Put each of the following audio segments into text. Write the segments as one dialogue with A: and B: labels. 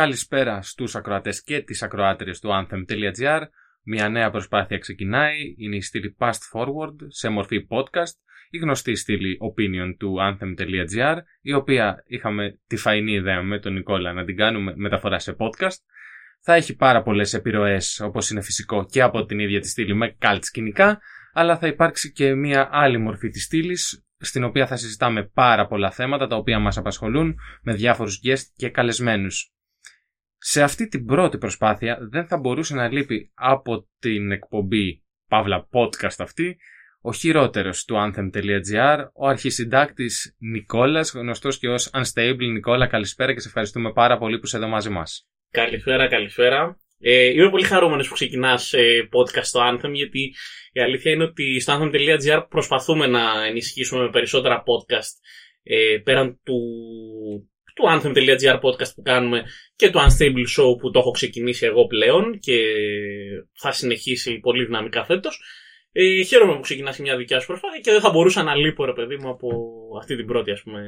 A: καλησπέρα στους ακροατές και τις ακροάτριες του Anthem.gr. Μια νέα προσπάθεια ξεκινάει, είναι η στήλη Past Forward σε μορφή podcast, η γνωστή στήλη Opinion του Anthem.gr, η οποία είχαμε τη φαϊνή ιδέα με τον Νικόλα να την κάνουμε μεταφορά σε podcast. Θα έχει πάρα πολλές επιρροές, όπως είναι φυσικό, και από την ίδια τη στήλη με cult σκηνικά, αλλά θα υπάρξει και μια άλλη μορφή της στήλης, στην οποία θα συζητάμε πάρα πολλά θέματα τα οποία μας απασχολούν με διάφορους guest και καλεσμένους. Σε αυτή την πρώτη προσπάθεια δεν θα μπορούσε να λείπει από την εκπομπή Παύλα Podcast αυτή ο χειρότερος του Anthem.gr, ο αρχισυντάκτης Νικόλας, γνωστός και ως Unstable. Νικόλα, καλησπέρα και σε ευχαριστούμε πάρα πολύ που είσαι εδώ μαζί μας.
B: Καλησπέρα, καλησπέρα. Ε, είμαι πολύ χαρούμενος που ξεκινάς ε, podcast στο Anthem, γιατί η αλήθεια είναι ότι στο Anthem.gr προσπαθούμε να ενισχύσουμε με περισσότερα podcast ε, πέραν του, του Anthem.gr podcast που κάνουμε και του Unstable Show που το έχω ξεκινήσει εγώ πλέον και θα συνεχίσει πολύ δυναμικά φέτος. Ε, χαίρομαι που ξεκινάς μια δικιά σου προσπάθεια και δεν θα μπορούσα να λείπω ρε παιδί μου από αυτή την πρώτη ας πούμε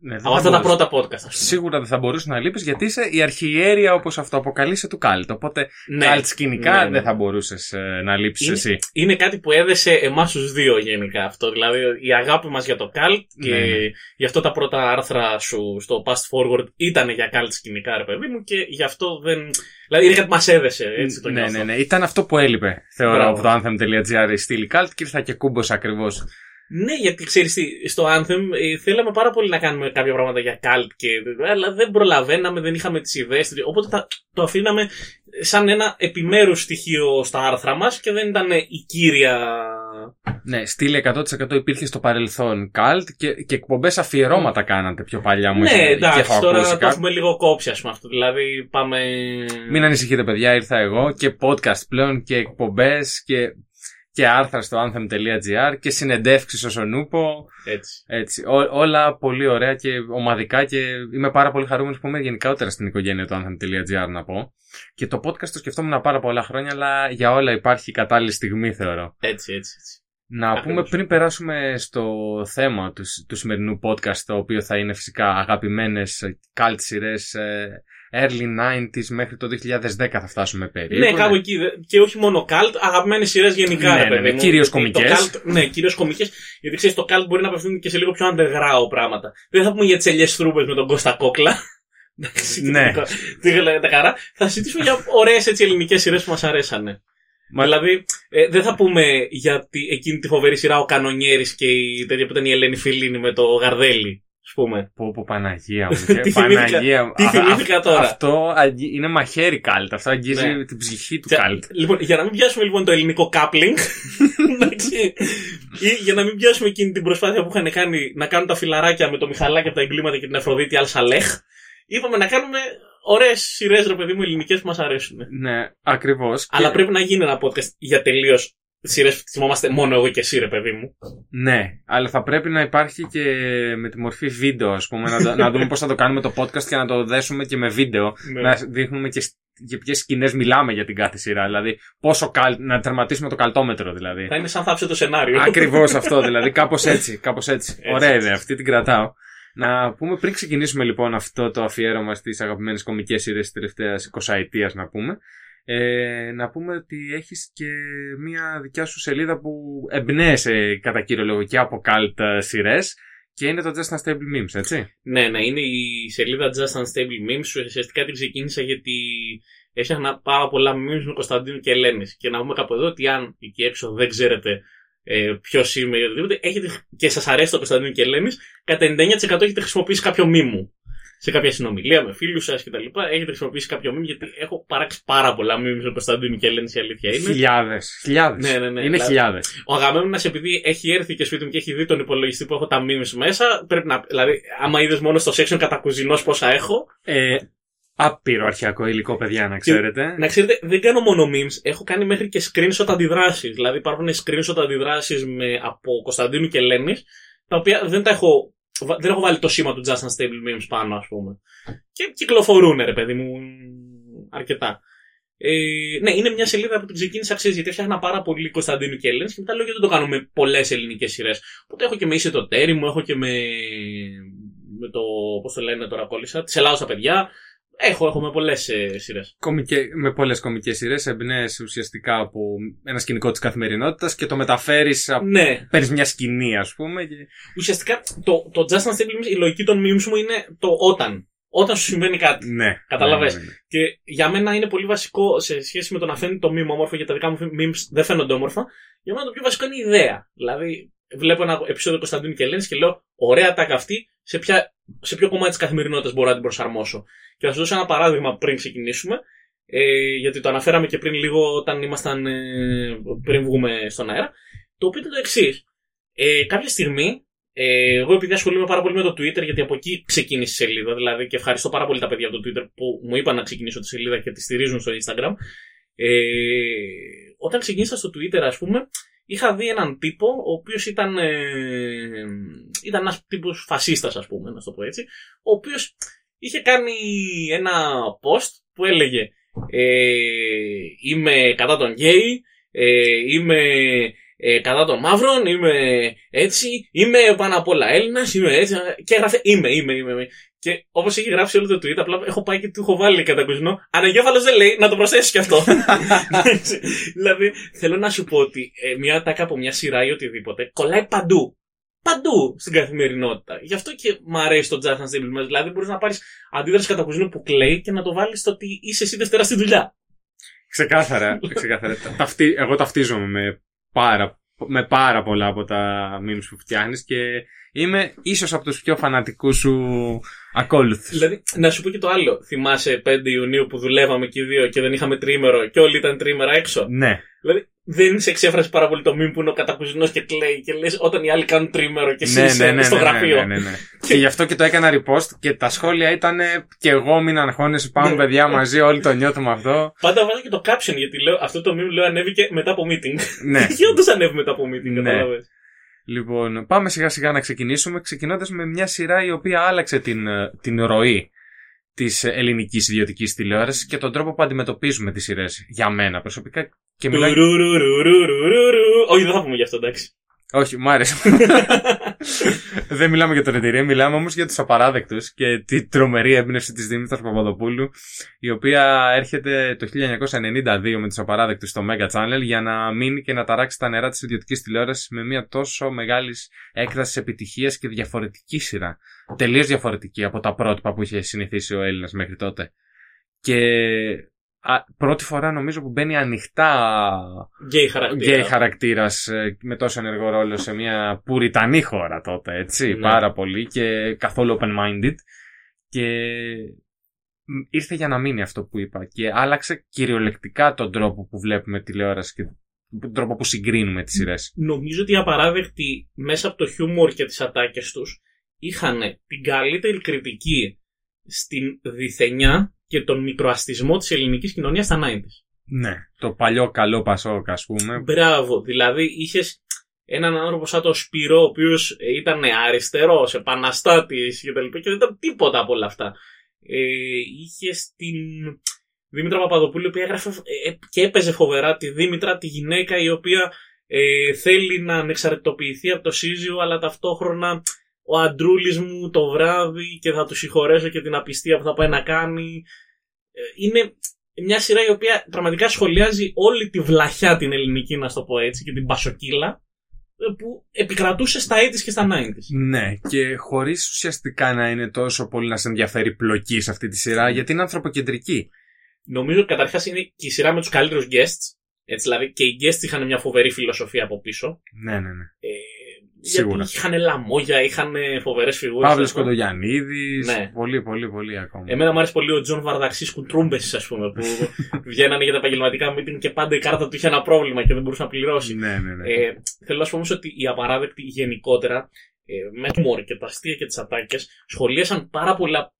A: Ναι,
B: από αυτά τα πρώτα podcast. ας πούμε.
A: Σίγουρα δεν θα μπορούσες να λείπεις γιατί είσαι η αρχιέρεια όπως αυτοαποκαλείσαι του Κάλτ. Οπότε
B: Ναι.
A: Κάλτ σκηνικά
B: Ναι, ναι.
A: δεν θα μπορούσες να λείψεις
B: Είναι-
A: εσύ.
B: Είναι κάτι που έδεσε εμάς τους δύο γενικά αυτό. Δηλαδή η αγάπη μας για το cult και
A: Ναι, ναι.
B: γι' αυτό τα πρώτα άρθρα σου στο Past Forward ήταν για cult σκηνικά, ρε παιδί μου, και γι' αυτό δεν. Δηλαδή είναι κάτι που μας έδεσε, έτσι το
A: ναι,
B: νιώθω.
A: ναι, ναι. Ήταν αυτό που έλειπε, θεωρώ,
B: Μπράβο.
A: από το Anthem.gr η στήλη Κάλτ και ήρθα και κούμπος ακριβώς.
B: Ναι, γιατί ξέρεις τι, στο Anthem ε, θέλαμε πάρα πολύ να κάνουμε κάποια πράγματα για cult, και, αλλά δεν προλαβαίναμε, δεν είχαμε τις ιδέες. Οπότε τα, το αφήναμε σαν ένα επιμέρους στοιχείο στα άρθρα μας και δεν ήταν η κύρια.
A: Ναι, στήλη 100% υπήρχε στο παρελθόν Κάλτ και, και εκπομπές αφιερώματα κάνατε πιο παλιά μου.
B: ναι,
A: είχε- και
B: εντάξει,
A: έχω
B: τώρα
A: ακούσει
B: το
A: κάτι.
B: έχουμε λίγο κόψει, ας πούμε αυτό. Δηλαδή πάμε.
A: Μην ανησυχείτε, παιδιά, ήρθα εγώ και podcast πλέον και εκπομπές και, και άρθρα στο anthem.gr και συνεντεύξεις στο Σονούπο.
B: Έτσι.
A: Έτσι, ό- όλα πολύ ωραία και ομαδικά και είμαι πάρα πολύ χαρούμενος που είμαι γενικότερα στην οικογένεια του anthem.gr να πω. Και το podcast το σκεφτόμουν πάρα πολλά χρόνια, αλλά για όλα υπάρχει κατάλληλη στιγμή θεωρώ.
B: Έτσι, έτσι, έτσι.
A: Να
B: Ακριβώς.
A: πούμε πριν περάσουμε στο θέμα του, του σημερινού podcast, το οποίο θα είναι φυσικά αγαπημένες cult σειρές ε, early 90s μέχρι το 2010 θα φτάσουμε περίπου.
B: Ναι, κάπου εκεί. δε- Και όχι μόνο cult, αγαπημένες σειρές γενικά,
A: Ναι,
B: ρε
A: ναι,
B: παιδί
A: ναι,
B: μου.
A: κυρίως
B: Γιατί το
A: κωμικές.
B: cult- Ναι, κυρίως κομικές. Γιατί ξέρεις, το cult μπορεί να απευθύνεται και σε λίγο πιο underground πράγματα. Δεν θα πούμε για τι ελιέ θρούμπες με τον Κώστα Κόκλα. Εντάξει,
A: Ναι.
B: Τι γελάει τα χαρά. Θα συζητήσουμε για ωραίες ελληνικές σειρές που μας αρέσανε.
A: Μα-
B: Δηλαδή, ε, δεν θα πούμε για τη, εκείνη τη φοβερή σειρά ο Κανονιέρης και η τέτοια που ήταν η Ελένη Φιλίνη με το Γαρδέλη, ας πούμε.
A: Πω, πω, Παναγία μου. και
B: Τι θυμήθηκα-
A: Παναγία μου.
B: τι
A: Α-
B: θυμήθηκα
A: α-
B: τώρα.
A: Αυτό αγγί- είναι μαχαίρι καλτ. Αυτό αγγίζει
B: Ναι.
A: την ψυχή του
B: Για-
A: καλτ.
B: Λοιπόν, για να μην πιάσουμε λοιπόν το ελληνικό coupling, εντάξει, ή για να μην πιάσουμε εκείνη την προσπάθεια που είχαν κάνει να κάνουν τα φιλαράκια με το Μιχαλάκι από τα εγκλήματα και την Αφροδίτη Αλσαλέχ, είπαμε να κάνουμε ωραίες σειρές, ρε παιδί μου, ελληνικές που μας αρέσουν.
A: Ναι, ακριβώς.
B: Αλλά πρέπει να γίνει ένα podcast για τελείως σειρές που θυμόμαστε μόνο εγώ και εσύ, ρε παιδί μου.
A: Ναι, αλλά θα πρέπει να υπάρχει και με τη μορφή βίντεο, ας πούμε. να, το- να δούμε πώς θα το κάνουμε το podcast και να το δέσουμε και με βίντεο.
B: Ναι.
A: Να δείχνουμε και σ- για ποιες σκηνές μιλάμε για την κάθε σειρά. Δηλαδή, πόσο καλ, να τερματίσουμε το καλτόμετρο, δηλαδή.
B: Θα είναι σαν θάψε το σενάριο.
A: Ακριβώς αυτό, δηλαδή. Κάπως έτσι. Κάπως έτσι.
B: Έτσι,
A: Ωραία
B: έτσι.
A: ιδέα, αυτή την κρατάω. Να πούμε πριν ξεκινήσουμε λοιπόν αυτό το αφιέρωμα στις αγαπημένες κομικές σειρές της τελευταίας 20 ετία, να πούμε. Ε, να πούμε ότι έχεις και μια δικιά σου σελίδα που εμπνέεσαι κατά κύριο λόγο και από cult ε, σειρές και είναι το Just Unstable Memes, έτσι.
B: Ναι, ναι, είναι η σελίδα Just Unstable Memes. Ουσιαστικά την ξεκίνησα γιατί έφτιαχνα πάρα πολλά memes με Κωνσταντίνου και Ελένης. Και να πούμε κάπου εδώ ότι αν εκεί έξω δεν ξέρετε ε, ποιος είμαι ή οτιδήποτε, έχετε, και σας αρέσει το Κωνσταντίνου και Ελένης, κατά 99% έχετε χρησιμοποιήσει κάποιο μη μου. Σε κάποια συνομιλία με φίλους σας κτλ. Έχετε χρησιμοποιήσει κάποιο μήνυμα γιατί έχω παράξει πάρα πολλά memes με Κωνσταντίνου και Ελένη, η αλήθεια είναι.
A: Χιλιάδες, χιλιάδες.
B: Ναι, ναι, ναι.
A: Είναι
B: Δηλαδή-
A: χιλιάδες.
B: Ο Αγαμέμνονα, επειδή έχει έρθει και σπίτι μου και έχει δει τον υπολογιστή που έχω τα memes μέσα, πρέπει να. Δηλαδή, άμα είδες μόνο στο section κατά κουζινός πόσα έχω.
A: Ε, άπειρο αρχαιακό υλικό, παιδιά, να ξέρετε.
B: Να ξέρετε, δεν κάνω μόνο memes, έχω κάνει μέχρι και screenshot αντιδράσεις. Δηλαδή, υπάρχουν screenshot αντιδράσεις από Κωνσταντίνου και Ελένης, τα οποία δεν τα έχω. Βα- Δεν έχω βάλει το σήμα του Just Unstable Memes πάνω, ας πούμε. Και κυκλοφορούν, ρε παιδί μου, αρκετά. Ε, ναι, είναι μια σελίδα που την ξεκίνησα, ξέρει, γιατί έφτιαχνα πάρα πολύ Κωνσταντίνου και Έλληνες και μετά λέω γιατί δεν το κάνω με πολλές ελληνικές σειρές. Οπότε έχω και με Είσαι το Τέρι μου, έχω και με, με το. Πώς το λένε τώρα, κόλλησα. Της Ελλάδα στα παιδιά. Έχω, έχω με πολλές ε, σειρές.
A: Με πολλές κομικές σειρές εμπνέεσαι ουσιαστικά από ένα σκηνικό της καθημερινότητας και το μεταφέρεις.
B: Ναι.
A: Παίρνεις μια σκηνή, ας πούμε. Και...
B: Ουσιαστικά το, το Just Dance η λογική των memes μου είναι το όταν. Όταν σου συμβαίνει κάτι.
A: Ναι.
B: Καταλαβες;
A: Ναι, ναι, ναι.
B: Και για μένα είναι πολύ βασικό σε σχέση με το να φαίνεται το meme όμορφο, γιατί τα δικά μου memes δεν φαίνονται όμορφα. Για μένα το πιο βασικό είναι η ιδέα. Δηλαδή, βλέπω ένα επεισόδιο Κωνσταντίνου και Ελένης και λέω: Ωραία τα αυτή, σε, ποια, σε ποιο κομμάτι της καθημερινότητας μπορώ να την προσαρμόσω. Και θα σα δώσω ένα παράδειγμα πριν ξεκινήσουμε. Ε, γιατί το αναφέραμε και πριν λίγο όταν ήμασταν ε, πριν βγούμε στον αέρα. Το οποίο είναι το εξής. Ε, κάποια στιγμή ε, εγώ επειδή ασχολούμαι πάρα πολύ με το Twitter, γιατί από εκεί ξεκίνησε η σελίδα, δηλαδή και ευχαριστώ πάρα πολύ τα παιδιά από το Twitter που μου είπαν να ξεκινήσω τη σελίδα και τη στηρίζουν στο Instagram. Ε, όταν ξεκίνησα στο Twitter, ας πούμε, είχα δει έναν τύπο, ο οποίος ήταν, ε, ήταν ένας τύπος φασίστας, ας πούμε, να το πω έτσι, ο οποίος είχε κάνει ένα post που έλεγε ε, Είμαι κατά τον γκέι, ε, είμαι ε, κατά των μαύρων, είμαι έτσι, είμαι πάνω απ' όλα Έλληνας, είμαι έτσι. Και έγραφε είμαι, είμαι, είμαι. Και όπως έχει γράψει όλο το tweet, απλά έχω πάει και του έχω βάλει κατά κουζινό. Αναγκέφαλος δεν λέει να το προσθέσει κι αυτό. δηλαδή, θέλω να σου πω ότι ε, μια τάκα από μια σειρά ή οτιδήποτε κολλάει παντού. Παντού στην καθημερινότητα. Γι' αυτό και μου αρέσει το Jonathan Stable Δηλαδή, μπορείς να πάρεις αντίδραση κατά κουζινό που κλαίει και να το βάλεις στο ότι είσαι εσύ Δευτέρα στη δουλειά.
A: Ξεκάθαρα. ξεκάθαρα. Ταυτί, εγώ ταυτίζομαι με πάρα, με πάρα πολλά από τα memes που φτιάχνεις και είμαι ίσως από τους πιο φανατικούς σου ακόλουθους.
B: Δηλαδή, να σου πω και το άλλο. Θυμάσαι 5 Ιουνίου που δουλεύαμε και οι δύο και δεν είχαμε τρίμερο και όλοι ήταν τρίμερα έξω;
A: Ναι.
B: Δηλαδή, δεν σε εξέφρασε πάρα πολύ το meme που είναι ο κατακουζινός και κλαίει και λες όταν οι άλλοι κάνουν τρίμερο και εσύ
A: ναι,
B: είσαι
A: ναι, ναι,
B: στο
A: ναι,
B: γραφείο.
A: Ναι, ναι, ναι. και γι' αυτό και το έκανα repost και τα σχόλια ήταν και εγώ μην αγχώνεσαι, πάμε
B: Ναι.
A: παιδιά μαζί, όλοι το νιώθουμε αυτό.
B: Πάντα βάζω και το caption γιατί λέω αυτό το meme λέω ανέβηκε μετά από meeting.
A: ναι.
B: και όντως ανέβη μετά από meeting,
A: Ναι.
B: κατάλαβες.
A: Λοιπόν, πάμε σιγά σιγά να ξεκινήσουμε, ξεκινώντας με μια σειρά η οποία άλλαξε την, ε, την ροή της ελληνικής ιδιωτικής τηλεόρασης και τον τρόπο που αντιμετωπίζουμε τις σειρές. Για μένα προσωπικά. Και μιλάω...
B: Τουρουρουρουρουρουρουρου. Όχι, δεν θα πούμε γι' αυτό, εντάξει.
A: Όχι, μ' άρεσε. Δεν μιλάμε για τον εταιρεία, μιλάμε όμως για τους απαράδεκτους και τη τρομερή έμπνευση της Δήμητρας Παπαδοπούλου, η οποία έρχεται το 1992 με τους απαράδεκτους στο Mega Channel για να μείνει και να ταράξει τα νερά της ιδιωτικής τηλεόρασης με μια τόσο μεγάλης έκταση επιτυχίας και διαφορετική σειρά. Τελείως διαφορετική από τα πρότυπα που είχε συνηθίσει ο Έλληνας μέχρι τότε. Και α, πρώτη φορά νομίζω που μπαίνει ανοιχτά
B: Γκέι χαρακτήρα.
A: γκέι χαρακτήρας ε, με τόσο ενεργό ρόλο σε μια πουριτανή χώρα τότε, έτσι,
B: Ναι.
A: πάρα πολύ και καθόλου open-minded και μ, ήρθε για να μείνει αυτό που είπα και άλλαξε κυριολεκτικά τον τρόπο που βλέπουμε τηλεόραση και τον τρόπο που συγκρίνουμε τις σειρές.
B: Νομίζω ότι οι απαράδεκτοι μέσα από το χιούμορ και τις ατάκες τους είχαν την καλύτερη κριτική στην διθενιά και τον μικροαστισμό της ελληνικής κοινωνίας στα 90's.
A: Ναι. Το παλιό καλό Πασόκ, ας πούμε.
B: Μπράβο. Δηλαδή είχες έναν άνθρωπο σαν το Σπυρό, ο οποίος ήταν αριστερός, επαναστάτης κτλ. Και δεν ήταν τίποτα από όλα αυτά. Ε, είχες την Δήμητρα Παπαδοπούλου, η οποία έγραφε ε, και έπαιζε φοβερά τη Δήμητρα, τη γυναίκα η οποία ε, θέλει να ανεξαρτητοποιηθεί από το σύζυγο, αλλά ταυτόχρονα ο αντρούλης μου το βράδυ και θα τους συγχωρέσω και την απιστία που θα πάει να κάνει. Ε, είναι μια σειρά η οποία πραγματικά σχολιάζει όλη τη βλαχιά την ελληνική, να στο πω έτσι, και την πασοκύλα ε, που επικρατούσε στα 80's και στα 90's.
A: Ναι, και χωρίς ουσιαστικά να είναι τόσο πολύ να σε ενδιαφέρει πλοκή σε αυτή τη σειρά, γιατί είναι ανθρωποκεντρική.
B: Νομίζω ότι καταρχάς είναι και η σειρά με τους καλύτερους guests. Έτσι, δηλαδή και οι guests είχαν μια φοβερή φιλοσοφία από πίσω.
A: Ναι, ναι, ναι.
B: Ε,
A: Σίγουρα.
B: Γιατί είχαν λαμόγια, είχαν φοβερές φιγούρες.
A: Παύλος Κοντογιαννίδης,
B: Ναι.
A: πολύ, πολύ, πολύ ακόμα.
B: Εμένα μου άρεσε πολύ ο Τζον Βαρδαξής Κουντρούμπε, ας πούμε, που βγαίνανε για τα επαγγελματικά meeting και πάντα η κάρτα του είχε ένα πρόβλημα και δεν μπορούσε να πληρώσει.
A: Ναι, ναι, ναι.
B: Ε, θέλω να σου πω όμως ότι οι απαράδεκτοι γενικότερα, ε, με το χιούμορ και τα αστεία και τις ατάκες, σχολίασαν πάρα πολλά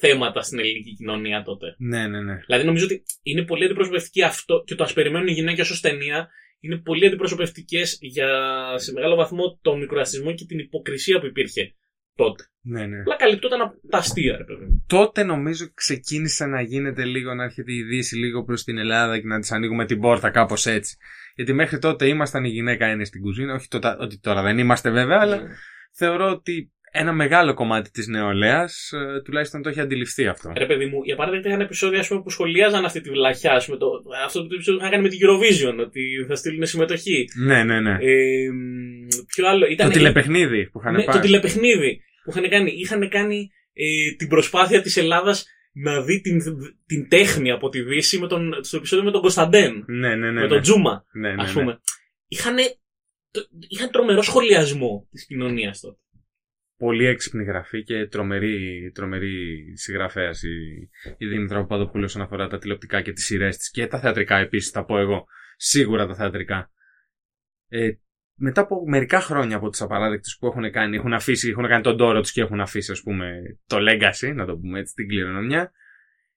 B: θέματα στην ελληνική κοινωνία τότε.
A: ναι, ναι, ναι.
B: Δηλαδή νομίζω ότι είναι πολύ αντιπροσωπευτικοί αυτό και το Α περιμένουν οι γυναίκες ως ταινία είναι πολύ αντιπροσωπευτικές για σε μεγάλο βαθμό τον μικροαστισμό και την υποκρισία που υπήρχε τότε.
A: ναι, ναι.
B: Απλά καλυπτόταν από τα αστεία, ρε παιδί μου.
A: Τότε νομίζω ξεκίνησε να γίνεται λίγο, να έρχεται η Δύση λίγο προς την Ελλάδα και να της ανοίγουμε την πόρτα κάπως έτσι. Γιατί μέχρι τότε ήμασταν η γυναίκα είναι στην κουζίνα, όχι τότε, ότι τώρα δεν είμαστε βέβαια, αλλά
B: Ναι.
A: θεωρώ ότι ένα μεγάλο κομμάτι της νεολαίας ε, τουλάχιστον το έχει αντιληφθεί αυτό.
B: Ρε παιδί μου, για παράδειγμα είχαν επεισόδια ας πούμε, που σχολίαζαν αυτή τη βλαχιά. Ας πούμε, το, αυτό το επεισόδιο είχαν κάνει με την Eurovision, ότι θα στείλουν συμμετοχή.
A: Ναι, ναι, ναι.
B: Ε, ποιο άλλο. Ήταν,
A: το τηλεπαιχνίδι που είχαν
B: ναι,
A: πάρει.
B: το τηλεπαιχνίδι που είχαν κάνει. Είχαν κάνει ε, την προσπάθεια της Ελλάδας να δει την, την τέχνη από τη Δύση με τον, στο επεισόδιο με τον Κωνσταντέν.
A: Ναι, ναι, ναι.
B: με
A: ναι.
B: τον Τζούμα,
A: ναι, ναι,
B: ας
A: ναι.
B: πούμε. Είχαν, είχαν τρομερό σχολιασμό της κοινωνίας τότε.
A: Πολύ έξυπνη γραφή και τρομερή, τρομερή συγγραφέα η, η Δήμητρα Παπαδοπούλου όσον αφορά τα τηλεοπτικά και τις σειρές της και τα θεατρικά επίσης, θα πω εγώ. Σίγουρα τα θεατρικά. Ε, μετά από μερικά χρόνια από του απαράδεκτου που έχουν κάνει, έχουν αφήσει, έχουν κάνει τον τόρο τους και έχουν αφήσει, ας πούμε, το legacy, να το πούμε έτσι, την κληρονομιά.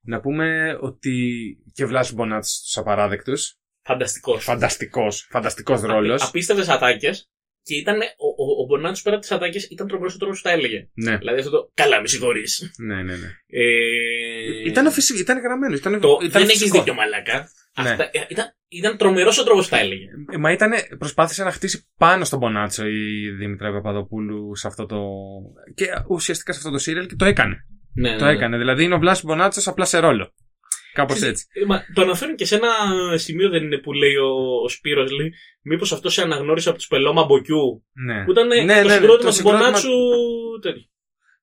A: Να πούμε ότι και Βλάσου Μπονάτ στους απαράδεκτους.
B: Φανταστικός.
A: Φανταστικός, φανταστικός ρόλος.
B: Απίστευτες ατάκες. Και ήταν, ο, ο, ο Μπονάτσος πέρα από τι ατάκε ήταν τρομερό ο τρόπο που τα έλεγε.
A: Ναι,
B: Δηλαδή αυτό το. Καλά, με συγχωρείς.
A: ναι, ναι. ναι.
B: Ε,
A: Ήταν, φυσικό, ήταν γραμμένο. Ήταν,
B: το,
A: ήταν
B: δεν έχεις
A: φυσικό.
B: δίκιο, μαλάκα.
A: Ναι.
B: Αυτά, ε, ήταν ήταν τρομερός ο τρόπος που τα έλεγε.
A: Ε, Μα ήταν, προσπάθησε να χτίσει πάνω στον Μπονάτσο η Δήμητρα Παπαδοπούλου σε αυτό το. και ουσιαστικά σε αυτό το σύριαλ και το έκανε.
B: Ναι,
A: Το
B: ναι.
A: έκανε. Δηλαδή είναι ο Βλάσο Μπονάτσος απλά σε ρόλο. Κάπως έτσι.
B: Ε, μα, το αναφέρουν και σε ένα σημείο, δεν είναι που λέει ο, ο Σπύρος, λέει, μήπως αυτό σε αναγνώρισε από τους Πελώμα Μποκιού.
A: Ναι.
B: Που ήταν
A: Ναι,
B: το
A: ναι, ναι,
B: συγκρότημα
A: το
B: του
A: συγκρότημα-
B: Μπονάτσου. τέτοιο.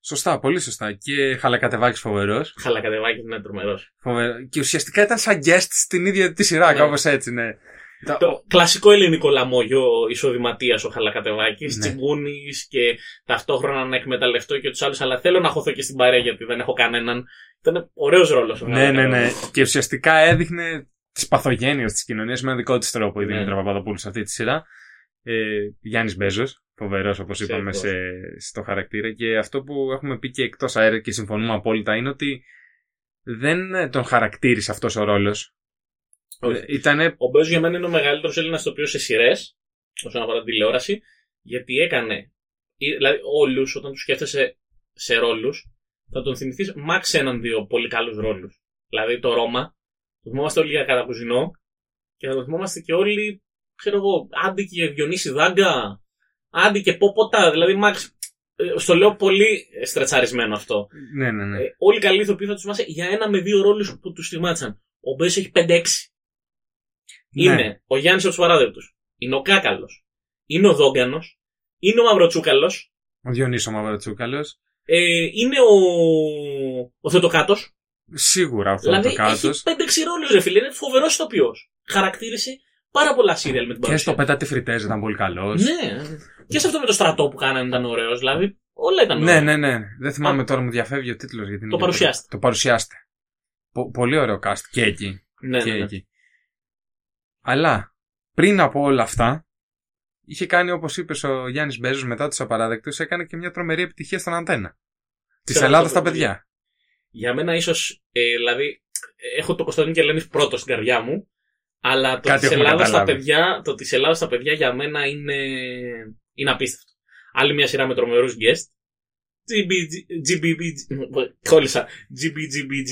A: Σωστά, πολύ σωστά. Και χαλακατεβάκι φοβερός.
B: Χαλακατεβάκι είναι τρομερός.
A: Και ουσιαστικά ήταν σαν guest στην ίδια τη σειρά,
B: Ναι.
A: κάπως έτσι, ναι. Τα-
B: Το κλασικό ελληνικό λαμόγιο εισοδηματίας ο Χαλακατεβάκης,
A: Ναι.
B: τσιγκούνης και ταυτόχρονα να εκμεταλλευτώ και τους άλλους, αλλά θέλω να χωθώ και στην παρέα γιατί δεν έχω κανέναν. Ήταν ωραίος ρόλος ο
A: Ναι, ναι, ναι.
B: Χαλακατεβάκης.
A: Και ουσιαστικά έδειχνε τις παθογένειες της κοινωνίας με ένα δικό της τρόπο η
B: Ναι.
A: Δήμητρα Παπαδοπούλου σε αυτή τη σειρά. Ε, Γιάννης Μπέζος, φοβερός όπως είπαμε
B: Σίγουρος.
A: σε, στο χαρακτήρα. Και αυτό που έχουμε πει και εκτός αέρα και συμφωνούμε απόλυτα είναι ότι δεν ε, τον χαρακτήρισε αυτός ο ρόλος.
B: Όχι.
A: Ήτανε.
B: Ο Μπέζο για μένα είναι ο μεγαλύτερος Έλληνας τοπίο σε σειρές, όσον αφορά την τηλεόραση, γιατί έκανε. ή- Δηλαδή, όλους, όταν τους σκέφτεσαι σε ρόλους, θα τον θυμηθείς μάξ έναν-δύο πολύ καλούς ρόλους. Δηλαδή, το Ρώμα, το θυμόμαστε όλοι για κατακουζινό, και θα το θυμόμαστε και όλοι, ξέρω εγώ, άντι και Διονύση Δάγκα, άντι και Πόποτα, δηλαδή, μάξ. ε, Στο λέω πολύ στρετσαρισμένο αυτό.
A: Ναι, ναι, ναι.
B: Ε, όλοι οι καλοί ηθοποιοί θα τους θυμάσαι για ένα με δύο ρόλους που τους θυμάτσαν. Ο Μπέζο έχει 5-6. Είναι
A: Ναι.
B: ο Γιάννης από τους παράδεκτους. Είναι ο Κάκαλος. Είναι ο Δόγκανος. Είναι ο Μαυροτσούκαλος.
A: Ο Διονύσο Μαυρατσούκαλο.
B: Ε, είναι ο, ο Θεοτοκάτος.
A: Σίγουρα ο
B: Δηλαδή
A: Θεοτοκάτος.
B: έχει 5-6 ρόλου, ρε φίλε. Είναι φοβερός ηθοποιός. Χαρακτήρισε πάρα πολλά σύριαλ με την
A: Και
B: παρουσία.
A: στο Πέτα τη Φριτέζ ήταν πολύ καλός.
B: Ναι. Και σε αυτό με το στρατό που κάνανε ήταν ωραίος. Δηλαδή όλα ήταν
A: Ναι,
B: ωραία.
A: ναι, ναι. Δεν θυμάμαι τώρα, μου διαφεύγει ο τίτλος. Γιατί είναι
B: Το
A: και-
B: παρουσιάστε.
A: Το παρουσιάστε. Πο- πολύ ωραίο cast και εκεί.
B: Ναι,
A: και
B: ναι, ναι.
A: εκεί. Αλλά πριν από όλα αυτά, είχε κάνει όπως είπες ο Γιάννης Μπέζος μετά τους απαράδεκτους, έκανε και μια τρομερή επιτυχία στον αντένα. Της
B: Ξέρω
A: Ελλάδας
B: αυτό
A: στα
B: το
A: παιδιά.
B: Για μένα ίσως, ε, δηλαδή, έχω το Κωνσταντίνο και Ελένη πρώτο στην καρδιά μου, αλλά το
A: Κάτι
B: της
A: έχουμε
B: Ελλάδας στα
A: καταλάβει.
B: παιδιά, το της Ελλάδας στα παιδιά για μένα είναι, είναι απίστευτο. Άλλη μια σειρά με τρομερούς guest. GBG, κόλλησα. GBGBG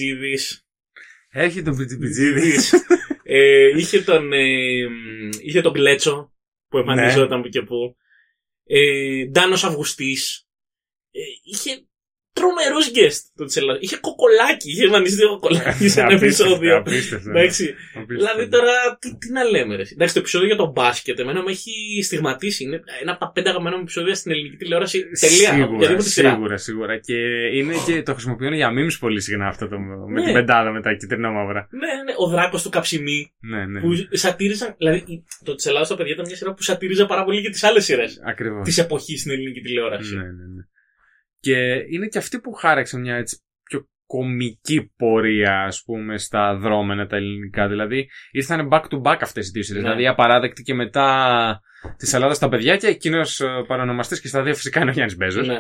A: Έχει τον Πιτζιπιτζίδη.
B: Ε, είχε τον, ε, είχε τον Κλέτσο που
A: Ναι.
B: εμφανιζόταν που και που. Ε, Ντάνος Αυγουστής. Ε, είχε τρομερούς guest το της Ελλάδας. Είχε κοκολάκι. Είχε εμφανιστεί κοκολάκι σε ένα επεισόδιο.
A: Απίστευτο. ναι.
B: Εντάξει,
A: Απίστευτο.
B: δηλαδή τώρα τι, τι να λέμε ρε. Εντάξει το επεισόδιο για το μπάσκετ εμένα με έχει στιγματίσει. Είναι ένα από τα πέντε αγαπημένα μου επεισόδια στην ελληνική τηλεόραση. Τελεία.
A: Σίγουρα,
B: Οποιαδήποτε σειρά.
A: σίγουρα, σίγουρα. Και, είναι και το χρησιμοποιούν για memes πολύ συχνά αυτό το, με
B: Ναι.
A: την πεντάδα με τα κυτρινά μαύρα.
B: Ναι, ναι, ο Δράκος του Καψιμί
A: Ναι, ναι.
B: που σατήριζαν. Δηλαδή το της Ελλάδας στα παιδιά ήταν μια σειρά που σατήριζε πάρα πολύ και τις άλλες σειρές
A: Ακριβώς.
B: της εποχής στην ελληνική τηλεόραση.
A: Ναι, ναι, ναι. Και είναι και αυτή που χάραξε μια έτσι πιο κομική πορεία, ας πούμε, στα δρόμενα τα ελληνικά. Δηλαδή, ήρθαν back to back αυτές οι δύο σειρές.
B: Ναι.
A: Δηλαδή, απαράδεκτη και μετά της Ελλάδας στα παιδιά και εκείνος παρονομαστής και στα δύο φυσικά είναι ο Γιάννης Μπέζος.
B: Ναι.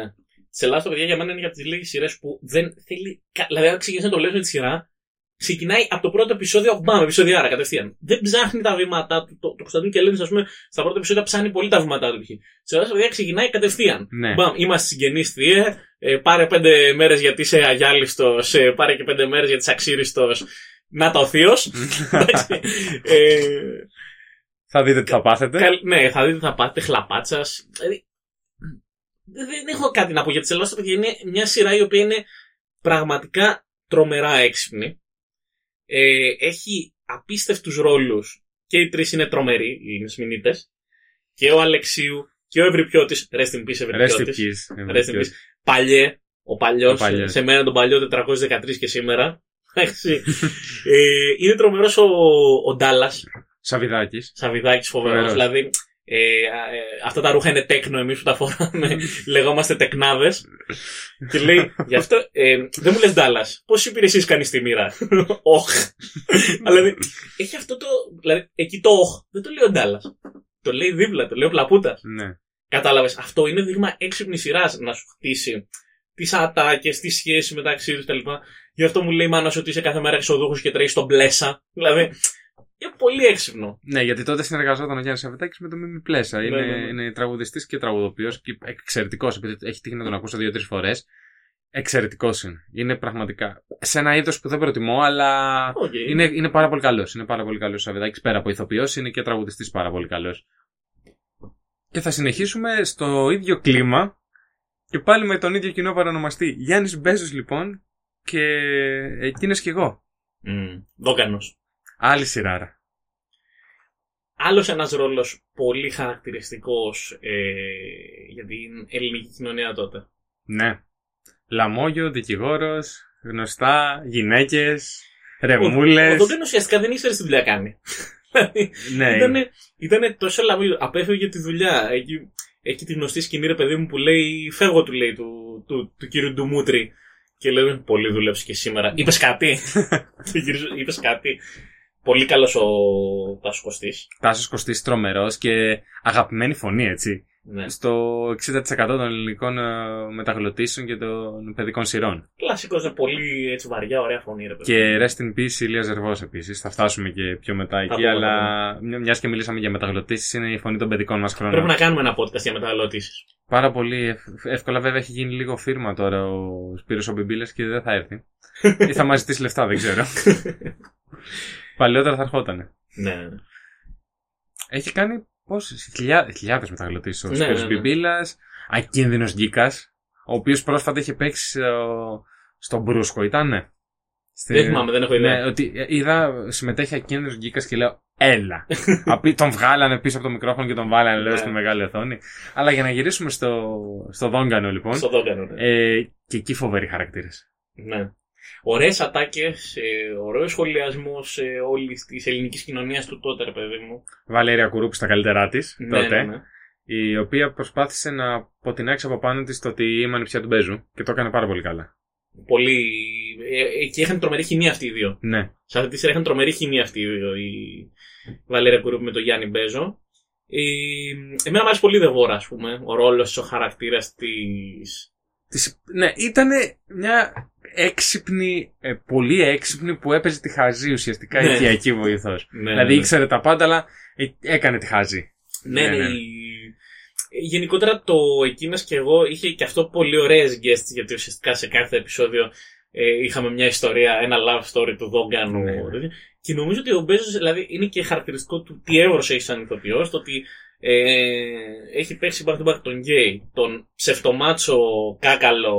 B: Της Ελλάδας, παιδιά, για μένα είναι για τις λίγες σειρές που δεν θέλει. κα- Δηλαδή, αν ξεκινήσει να το λες με τη σειρά, ξεκινάει από το πρώτο επεισόδιο, μπαμ, επεισοδιάρα κατευθείαν. Δεν ψάχνει τα βήματά του. Το, το Κωνσταντίνο και Ελένη, ας πούμε, στα πρώτα επεισόδια ψάχνει πολύ τα βήματά του. π.χ. Τη Ελλάδα, παιδιά, ξεκινάει κατευθείαν.
A: Ναι.
B: Μπαμ, είμαστε συγγενείς θύε. Ε, πάρε πέντε μέρες γιατί είσαι αγιάλιστος. Ε, πάρε και πέντε μέρες γιατί είσαι αξίριστος. Να τα ο θείος. ε,
A: θα δείτε τι θα πάθετε.
B: καλ- ναι, θα δείτε θα πάτε χλαπάτσας. Δηλαδή, δεν έχω κάτι να πω για τη Λάστα, παιδιά. Είναι μια σειρά η οποία είναι πραγματικά τρομερά έξυπνη. Ε, έχει απίστευτους ρόλους. Και οι τρεις είναι τρομεροί, οι Νεσμινίτες. Και ο Αλεξίου και ο Ευρυπιώτης. Rest in peace, Ευρυπιώτης.
A: Rest in peace.
B: Rest in peace. Παλιέ, ο παλιός,
A: Ο παλιός.
B: σε μένα τον παλιό 413 και σήμερα. Εντάξει. ε, είναι τρομερός ο, ο Ντάλλας,
A: Σαβιδάκης.
B: Σαβιδάκης φοβερός.
A: Φοβερός.
B: Δηλαδή, ε, ε, αυτά τα ρούχα είναι τέκνο, εμείς που τα φοράμε, λεγόμαστε τεκνάδες. και λέει, γι' αυτό, ε, δεν μου λες Ντάλλας, πόσες υπηρεσίες κάνεις στη μοίρα; Όχ. Αλλά δηλαδή, έχει αυτό το, δηλαδή, εκεί το όχ, δεν το λέει ο Ντάλλας. Το λέει δίπλα, το λέει ο Πλαπούτας.
A: Ναι.
B: Κατάλαβες. Αυτό είναι δείγμα έξυπνης σειράς να σου χτίσει τις ατάκες, τη σχέση μεταξύ τους κτλ. Γι' αυτό μου λέει η μάνα σου ότι είσαι κάθε μέρα εξωδούχος και τρέχεις στον Πλέσσα. Δηλαδή, είναι πολύ έξυπνο.
A: Ναι, γιατί τότε συνεργαζόταν ο Γιάννης Σαββατάκης με τον Μίμη Πλέσσα. Είναι,
B: Ναι, ναι, ναι.
A: είναι τραγουδιστής και τραγουδοποιός και εξαιρετικός, επειδή έχει τύχει να τον ακούσω δύο-τρεις φορές. Εξαιρετικός είναι. Είναι πραγματικά. Σε ένα είδος που δεν προτιμώ, αλλά
B: Οκ.
A: είναι, είναι πάρα πολύ καλός. Είναι πάρα πολύ καλός ο Σαββατάκης. Πέρα από ηθοποιός, είναι και τραγουδιστής πάρα πολύ καλός. Και θα συνεχίσουμε στο ίδιο κλίμα και πάλι με τον ίδιο κοινό παρανομαστή. Γιάννης Μπέζος λοιπόν και εκείνος κι εγώ.
B: Mm. Δόκανος.
A: Άλλη σειράρα.
B: Άλλος ένας ρόλος πολύ χαρακτηριστικός ε, για την ελληνική κοινωνία τότε.
A: Ναι. Λαμόγιο, δικηγόρος, γνωστά, γυναίκες,
B: Ο
A: ρεμούλε.
B: Δόκανο ουσιαστικά δεν ήξερες τι δουλειά κάνει. Δηλαδή,
A: Ναι,
B: Ήτανε, ήτανε τόσο λαμόγιο. Απέφευγε τη δουλειά. Έχει, έχει τη γνωστή σκηνή, ρε παιδί μου, που λέει Φεύγω, του λέει, του, του, του κύριου Ντουμούτρη. Και λέει Πολύ δούλεψε και σήμερα. Είπες κάτι. Είπες κάτι. Πολύ καλός ο Τάσος Κωστής.
A: Τάσος Κωστής τρομερός και αγαπημένη φωνή, έτσι.
B: Ναι.
A: Στο 60% των ελληνικών ε, μεταγλωτήσεων και των παιδικών σειρών.
B: Κλασικός, πολύ έτσι βαριά, ωραία φωνή, ρε παιδί.
A: Και rest in peace Ηλίας Ζερβός επίσης. Θα φτάσουμε και πιο μετά εκεί,
B: πούμε,
A: αλλά
B: θα
A: μιας και μιλήσαμε για μεταγλωτήσεις, είναι η φωνή των παιδικών μας χρόνων.
B: Πρέπει να κάνουμε ένα podcast για μεταγλωτήσεις.
A: Πάρα πολύ ευ- εύκολα, βέβαια έχει γίνει λίγο φίρμα τώρα ο Σπύρος ο Μπιμπίλας και δεν θα έρθει. Ή θα μας ζητήσει λεφτά, δεν ξέρω. Παλαιότερα θα ερχότανε.
B: ναι, ναι.
A: Έχει κάνει πόσες χιλιάδε χιλιάδες μεταγλωτήσεις ο
B: Ναι,
A: Σπύρος
B: ναι, ναι.
A: Μπιμπίλας, ακίνδυνος γκίκας, ο οποίος πρόσφατα είχε παίξει στο- στον Μπρούσκο, ήτανε; Στη-
B: Δεν θυμάμαι, δεν έχω ιδέα.
A: Ναι, ότι είδα συμμετέχει ακίνδυνος γκίκας και λέω Έλα. Απί, τον βγάλανε πίσω από το μικρόφωνο και τον βάλανε, λέω,
B: Ναι.
A: στη μεγάλη οθόνη. Αλλά για να γυρίσουμε στο, στο Δόγκανο, λοιπόν.
B: Στο Δόκανο, ναι.
A: Ε, και εκεί φοβεροί χαρακτήρες.
B: Ναι. Ωραίες ατάκες, ε, ωραίος σχολιασμός ε, όλης της ελληνικής κοινωνίας του τότε, ρε παιδί μου.
A: Βαλέρια Κουρούπης στα καλύτερά της
B: Ναι,
A: τότε.
B: ναι, ναι.
A: Η οποία προσπάθησε να αποτινάξει από πάνω της το ότι είμαι ανιψιά του Μπέζου και το έκανε πάρα πολύ καλά.
B: Πολύ. Ε, ε, και είχαν τρομερή χημεία αυτοί οι δύο.
A: Ναι.
B: Σε αυτή τη σειρά είχαν τρομερή χημεία αυτοί οι δύο. Η Βαλέρια Κουρούπη με τον Γιάννη Μπέζο. Η... Εμένα μου άρεσε πολύ η Δεβόρα, ας πούμε. Ο ρόλος, ο χαρακτήρας τη.
A: Της, ναι, ήταν μια έξυπνη, ε, πολύ έξυπνη που έπαιζε τη χαζή ουσιαστικά
B: Ναι.
A: οικιακή βοηθός.
B: Ναι,
A: δηλαδή
B: ναι.
A: ήξερε τα πάντα, αλλά ε, έκανε τη χαζή.
B: Ναι,
A: Ναι,
B: ναι.
A: ναι.
B: η- Γενικότερα το εκείνα και εγώ είχε και αυτό πολύ ωραίες guests γιατί ουσιαστικά σε κάθε επεισόδιο ε, είχαμε μια ιστορία, ένα love story του Δόγκανου.
A: Ναι.
B: Και νομίζω ότι ο Μπέζος δηλαδή είναι και χαρακτηριστικό του τι έβρωσε έχει σαν ηθοποιός, το ότι ε, έχει παίξει back to back τον γκέι, τον ψευτομάτσο κάκαλο,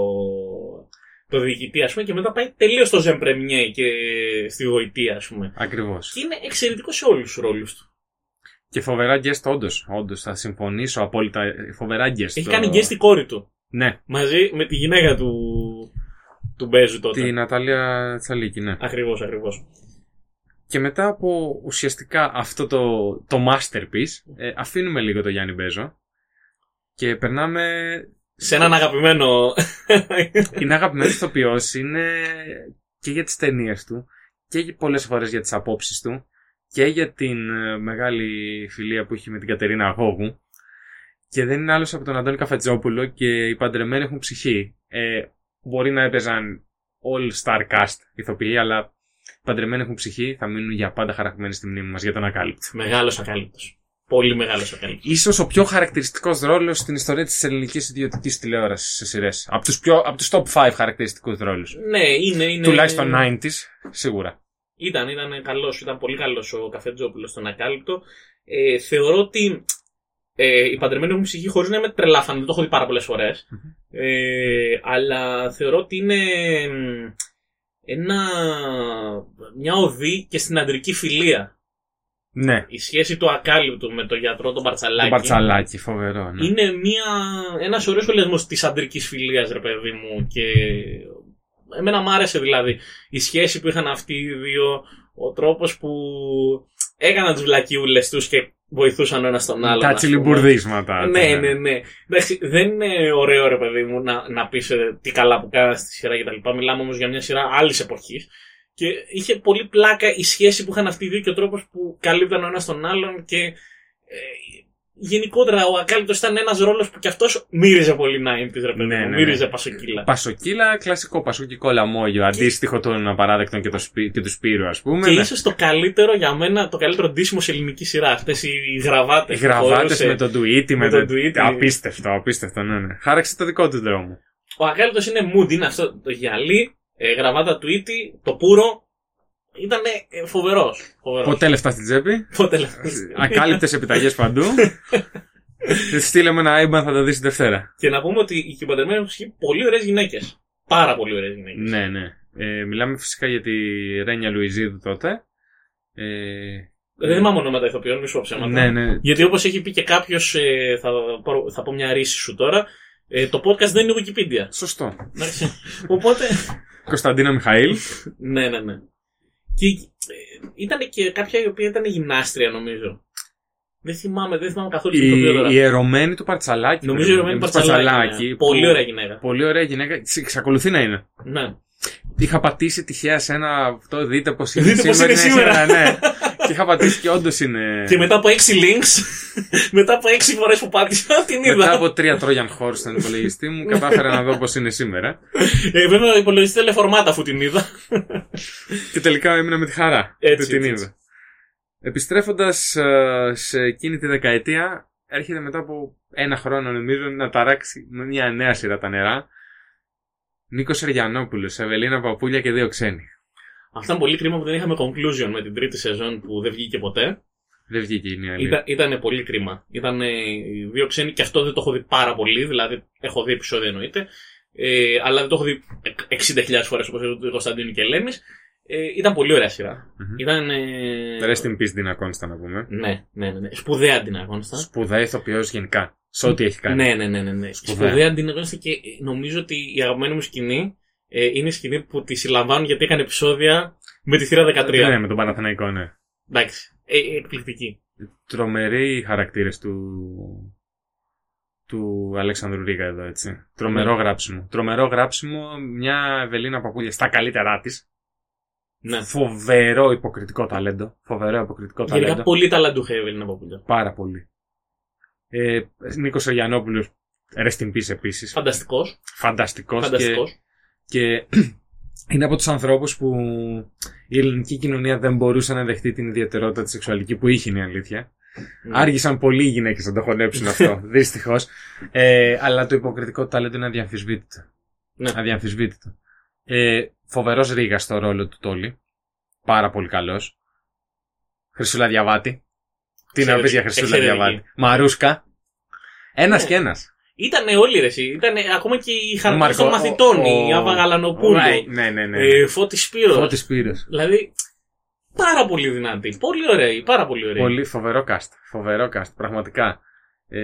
B: το διοικητή, ας πούμε, και μετά πάει τελείως στο Ζεμπρεμιέ και στη γοητεία, ας πούμε.
A: Ακριβώς.
B: Και είναι εξαιρετικό σε όλους τους ρόλους του.
A: Και φοβερά guest, όντως. Όντως, θα συμφωνήσω απόλυτα. ε, Φοβερά guest.
B: Έχει
A: το-
B: κάνει guest η κόρη του.
A: Ναι,
B: Μαζί με τη γυναίκα του, του Μπέζου τότε.
A: τη Νατάλια Τσαλίκη, ναι.
B: Ακριβώς, ακριβώς.
A: Και μετά από ουσιαστικά αυτό το, το masterpiece, ε, αφήνουμε λίγο το Γιάννη Μπέζο και περνάμε.
B: Σε έναν αγαπημένο...
A: Είναι αγαπημένος ηθοποιός, είναι και για τις ταινίες του και για πολλές φορές για τις απόψεις του και για την ε, μεγάλη φιλία που έχει με την Κατερίνα Αγώγου και δεν είναι άλλος από τον Αντώνη Καφετζόπουλο και οι παντρεμένοι έχουν ψυχή. Ε, μπορεί να έπαιζαν all star cast ηθοποιοί, αλλά οι παντρεμένοι έχουν ψυχή, θα μείνουν για πάντα χαρακτημένοι στη μνήμη μας για τον ακάλυπτο.
B: μεγάλος ακάλυπτος. Πολύ μεγάλος ακάλυπτος.
A: Ίσως ο πιο χαρακτηριστικός ρόλος στην ιστορία της ελληνικής ιδιωτικής τηλεόρασης σε σειρές. Από τους, πιο, από τους top 5 χαρακτηριστικούς ρόλους.
B: Ναι, είναι... είναι...
A: Τουλάχιστον 90s, σίγουρα.
B: Ήταν, ήταν καλός, ήταν πολύ καλός ο Καφετζόπουλος στον ακάλυπτο. Ε, θεωρώ ότι ε, η παντρεμένη μου ψυχή χωρίς να είμαι τρελάφαν, δεν το έχω δει πάρα πολλές φορές,
A: Μμμ.
B: Ε, αλλά θεωρώ ότι είναι μ, ένα, μια οδή και στην αντρική φιλία.
A: Ναι,
B: Η σχέση του ακάλυπτου με τον γιατρό τον Παρτσαλάκη.
A: το μπαρτσαλάκι, φοβερό. Ναι.
B: Είναι μια, ένας ωραίος σχολιασμός της αντρικής φιλίας, ρε παιδί μου. Και εμένα μου άρεσε δηλαδή η σχέση που είχαν αυτοί οι δύο, ο τρόπος που έκαναν τους βλακιούλες τους και βοηθούσαν ο ένας τον άλλον.
A: Τα
B: ας πούμε.
A: τσιλιμπουρδίσματα.
B: Ναι, ναι, ναι. Εντάξει, δεν είναι ωραίο ρε παιδί μου να, να πεις ε, τι καλά που κάνανε στη σειρά κτλ. Μιλάμε όμως για μια σειρά άλλης εποχής. Και είχε πολύ πλάκα η σχέση που είχαν αυτοί οι δύο και ο τρόπος που καλύπταν ο ένας τον άλλον και ε, γενικότερα ο Ακάλυπτος ήταν ένας ρόλος που κι αυτός μύριζε πολύ 90's ρε παιδί
A: Ναι,
B: μου.
A: ναι, ναι.
B: Μύριζε πασοκύλα.
A: Πασοκύλα, κλασικό πασοκικό λαμόγιο. Αντίστοιχο των απαράδεκτων και, το σπί, και του Σπύρου, ας πούμε.
B: Και
A: ναι.
B: ίσως το καλύτερο για μένα, το καλύτερο ντύσιμο σε ελληνική σειρά. Αυτές οι γραβάτες. που
A: Γραβάτες
B: φορούσε.
A: με τον Tweety.
B: με
A: Με
B: τον
A: το...
B: Tweety.
A: Απίστευτο, απίστευτο, ναι, ναι. Χάραξε το δικό του δρόμο.
B: Ο Ακάλυπτος είναι mood, είναι αυτό το γυαλί, ε, γραβάτα του Ίτη, το πούρο. Ήταν ε, φοβερός. φοβερός.
A: Ποτέ λεφτά στην τσέπη.
B: Πότε λες.
A: Ακάλυπτες επιταγές παντού. Στείλε με ένα IBAN, θα τα δεις τη Δευτέρα.
B: Και να πούμε ότι οι κυμπαντρεμένοι έχουν σχεί πολύ ωραίες γυναίκες. Πάρα πολύ ωραίες γυναίκες.
A: Ναι, ναι. Ε, μιλάμε φυσικά για τη Ρένια Λουιζίδου τότε. Ε,
B: Δεν θυμάμαι ονόματα ηθοποιών, μη σου πω ψέματα.
A: ναι, ναι.
B: Γιατί όπως έχει πει και κάποιος, ε, θα, πάρω- θα πω μια ρίση σου τώρα, ε, το podcast δεν είναι Wikipedia.
A: Σωστό.
B: Εντάξει. Οπότε,
A: Κωνσταντίνα Μιχαήλ.
B: ναι, ναι, ναι. Και ε, ήταν και κάποια η οποία ήταν γυμνάστρια νομίζω. Δεν θυμάμαι, δεν θυμάμαι καθόλου την ηθοποιό τώρα.
A: Η, η ερωμένη του Παρτσαλάκη.
B: Νομίζω η
A: βέβαια.
B: Ρωμένη
A: Του
B: Παρτσαλάκη. ναι.
A: που-
B: Πολύ ωραία γυναίκα.
A: Πολύ ωραία γυναίκα. Εξακολουθεί να είναι.
B: Ναι.
A: Είχα πατήσει τυχαία σε ένα αυτό, δείτε πώς είναι
B: Δείτε πώς
A: σήμερα.
B: είναι
A: ναι,
B: σήμερα.
A: ναι. και είχα πατήσει και όντως είναι.
B: Και μετά από έξι links, μετά από έξι φορές που πάτησα, την είδα.
A: Μετά από τρία Trojan Horse στον υπολογιστή μου, κατάφερα να δω πώς είναι σήμερα.
B: Ε, βέβαια, ο υπολογιστής τηλεφορμάτα αφού την είδα.
A: Και τελικά έμεινα με τη χαρά
B: Έτσι,
A: που την
B: έτσι.
A: είδα. Επιστρέφοντας σε εκείνη τη δεκαετία, έρχεται μετά από ένα χρόνο, νομίζω, να ταράξει με μια νέα σειρά τα νερά. Νίκος Εριανόπουλο, Ευελίνα Παπούλια και δύο ξένοι.
B: Αυτό ήταν πολύ κρίμα που δεν είχαμε conclusion με την τρίτη σεζόν που δεν βγήκε ποτέ.
A: Δεν βγήκε η νέα
B: Ήταν, ήτανε πολύ κρίμα. Ήταν οι δύο ξένοι και αυτό δεν το έχω δει πάρα πολύ. Δηλαδή, έχω δει επεισόδια εννοείται. Ε, αλλά δεν το έχω δει 60.000 φορές όπως το Κωνσταντίνου και Ελένης. Ε, ήταν πολύ ωραία σειρά.
A: Μμμ.
B: Ήταν. Ε...
A: Rest in peace, Dina Constant, να πούμε.
B: Ναι, ναι, ναι, ναι. Σπουδαία αντιναγόνιστα.
A: Σπουδαία ηθοποιός γενικά. Σε ό,τι έχει κάνει.
B: Ναι, ναι, ναι, ναι, ναι.
A: Σπουδαία.
B: Σπουδαία αντιναγόνιστα και νομίζω ότι η αγαπημένη μου σκηνή ε, είναι η σκηνή που τη συλλαμβάνουν γιατί έκανε επεισόδια με τη θύρα 13.
A: Ναι, με τον Παναθηναϊκό, ναι.
B: Εντάξει. Ε, ε, εκπληκτική.
A: Τρομεροί οι χαρακτήρες του. του Αλέξανδρου Ρίγα εδώ, έτσι. Τρομερό
B: Ναι.
A: γράψιμο. Τρομερό γράψιμο, μια Ευελίνα Παπούλια στα καλύτερά της.
B: Ναι.
A: Φοβερό υποκριτικό ταλέντο. Φοβερό υποκριτικό
B: Γενικά
A: ταλέντο.
B: πολύ ταλαντούχα η Ευελίνα Παπούλια.
A: Πάρα πολύ. Ε, Νίκος Αριανόπουλο, rest in peace επίσης.
B: Φανταστικός.
A: Φανταστικός και,
B: Φανταστικός.
A: Και είναι από τους ανθρώπους που η ελληνική κοινωνία δεν μπορούσε να δεχτεί την ιδιαιτερότητα της σεξουαλική που είχε, είναι η αλήθεια. Άργησαν πολλοί οι γυναίκες να το χωνέψουν αυτό, δυστυχώς. Ε, αλλά το υποκριτικό ταλέντο είναι αδιαμφισβήτητο.
B: Ναι.
A: Αδιαμφισβήτητο. Ε, Φοβερός Ρίγα στο ρόλο του Τόλι. Πάρα πολύ καλός. Χρυσούλα Διαβάτη. Τι να πεις για Χρυσούλα
B: Εξαιρετική.
A: Διαβάτη. Μαρούσκα. Ένας
B: Ναι.
A: και ένας.
B: Ήτανε όλοι ρε εσύ. Ήτανε ακόμα και οι χαρακτήρες
A: Μάρκο,
B: των μαθητών.
A: ο-
B: Η Άβα Γαλανοπούλου.
A: Ναι, ναι, ναι.
B: Ε, Φώτης Σπύρος.
A: Φώτης Σπύρος.
B: Δηλαδή, πάρα πολύ δυνατή. Πολύ ωραία. Πάρα πολύ ωραία.
A: Πολύ φοβερό cast. Φοβερό cast, πραγματικά. Ε,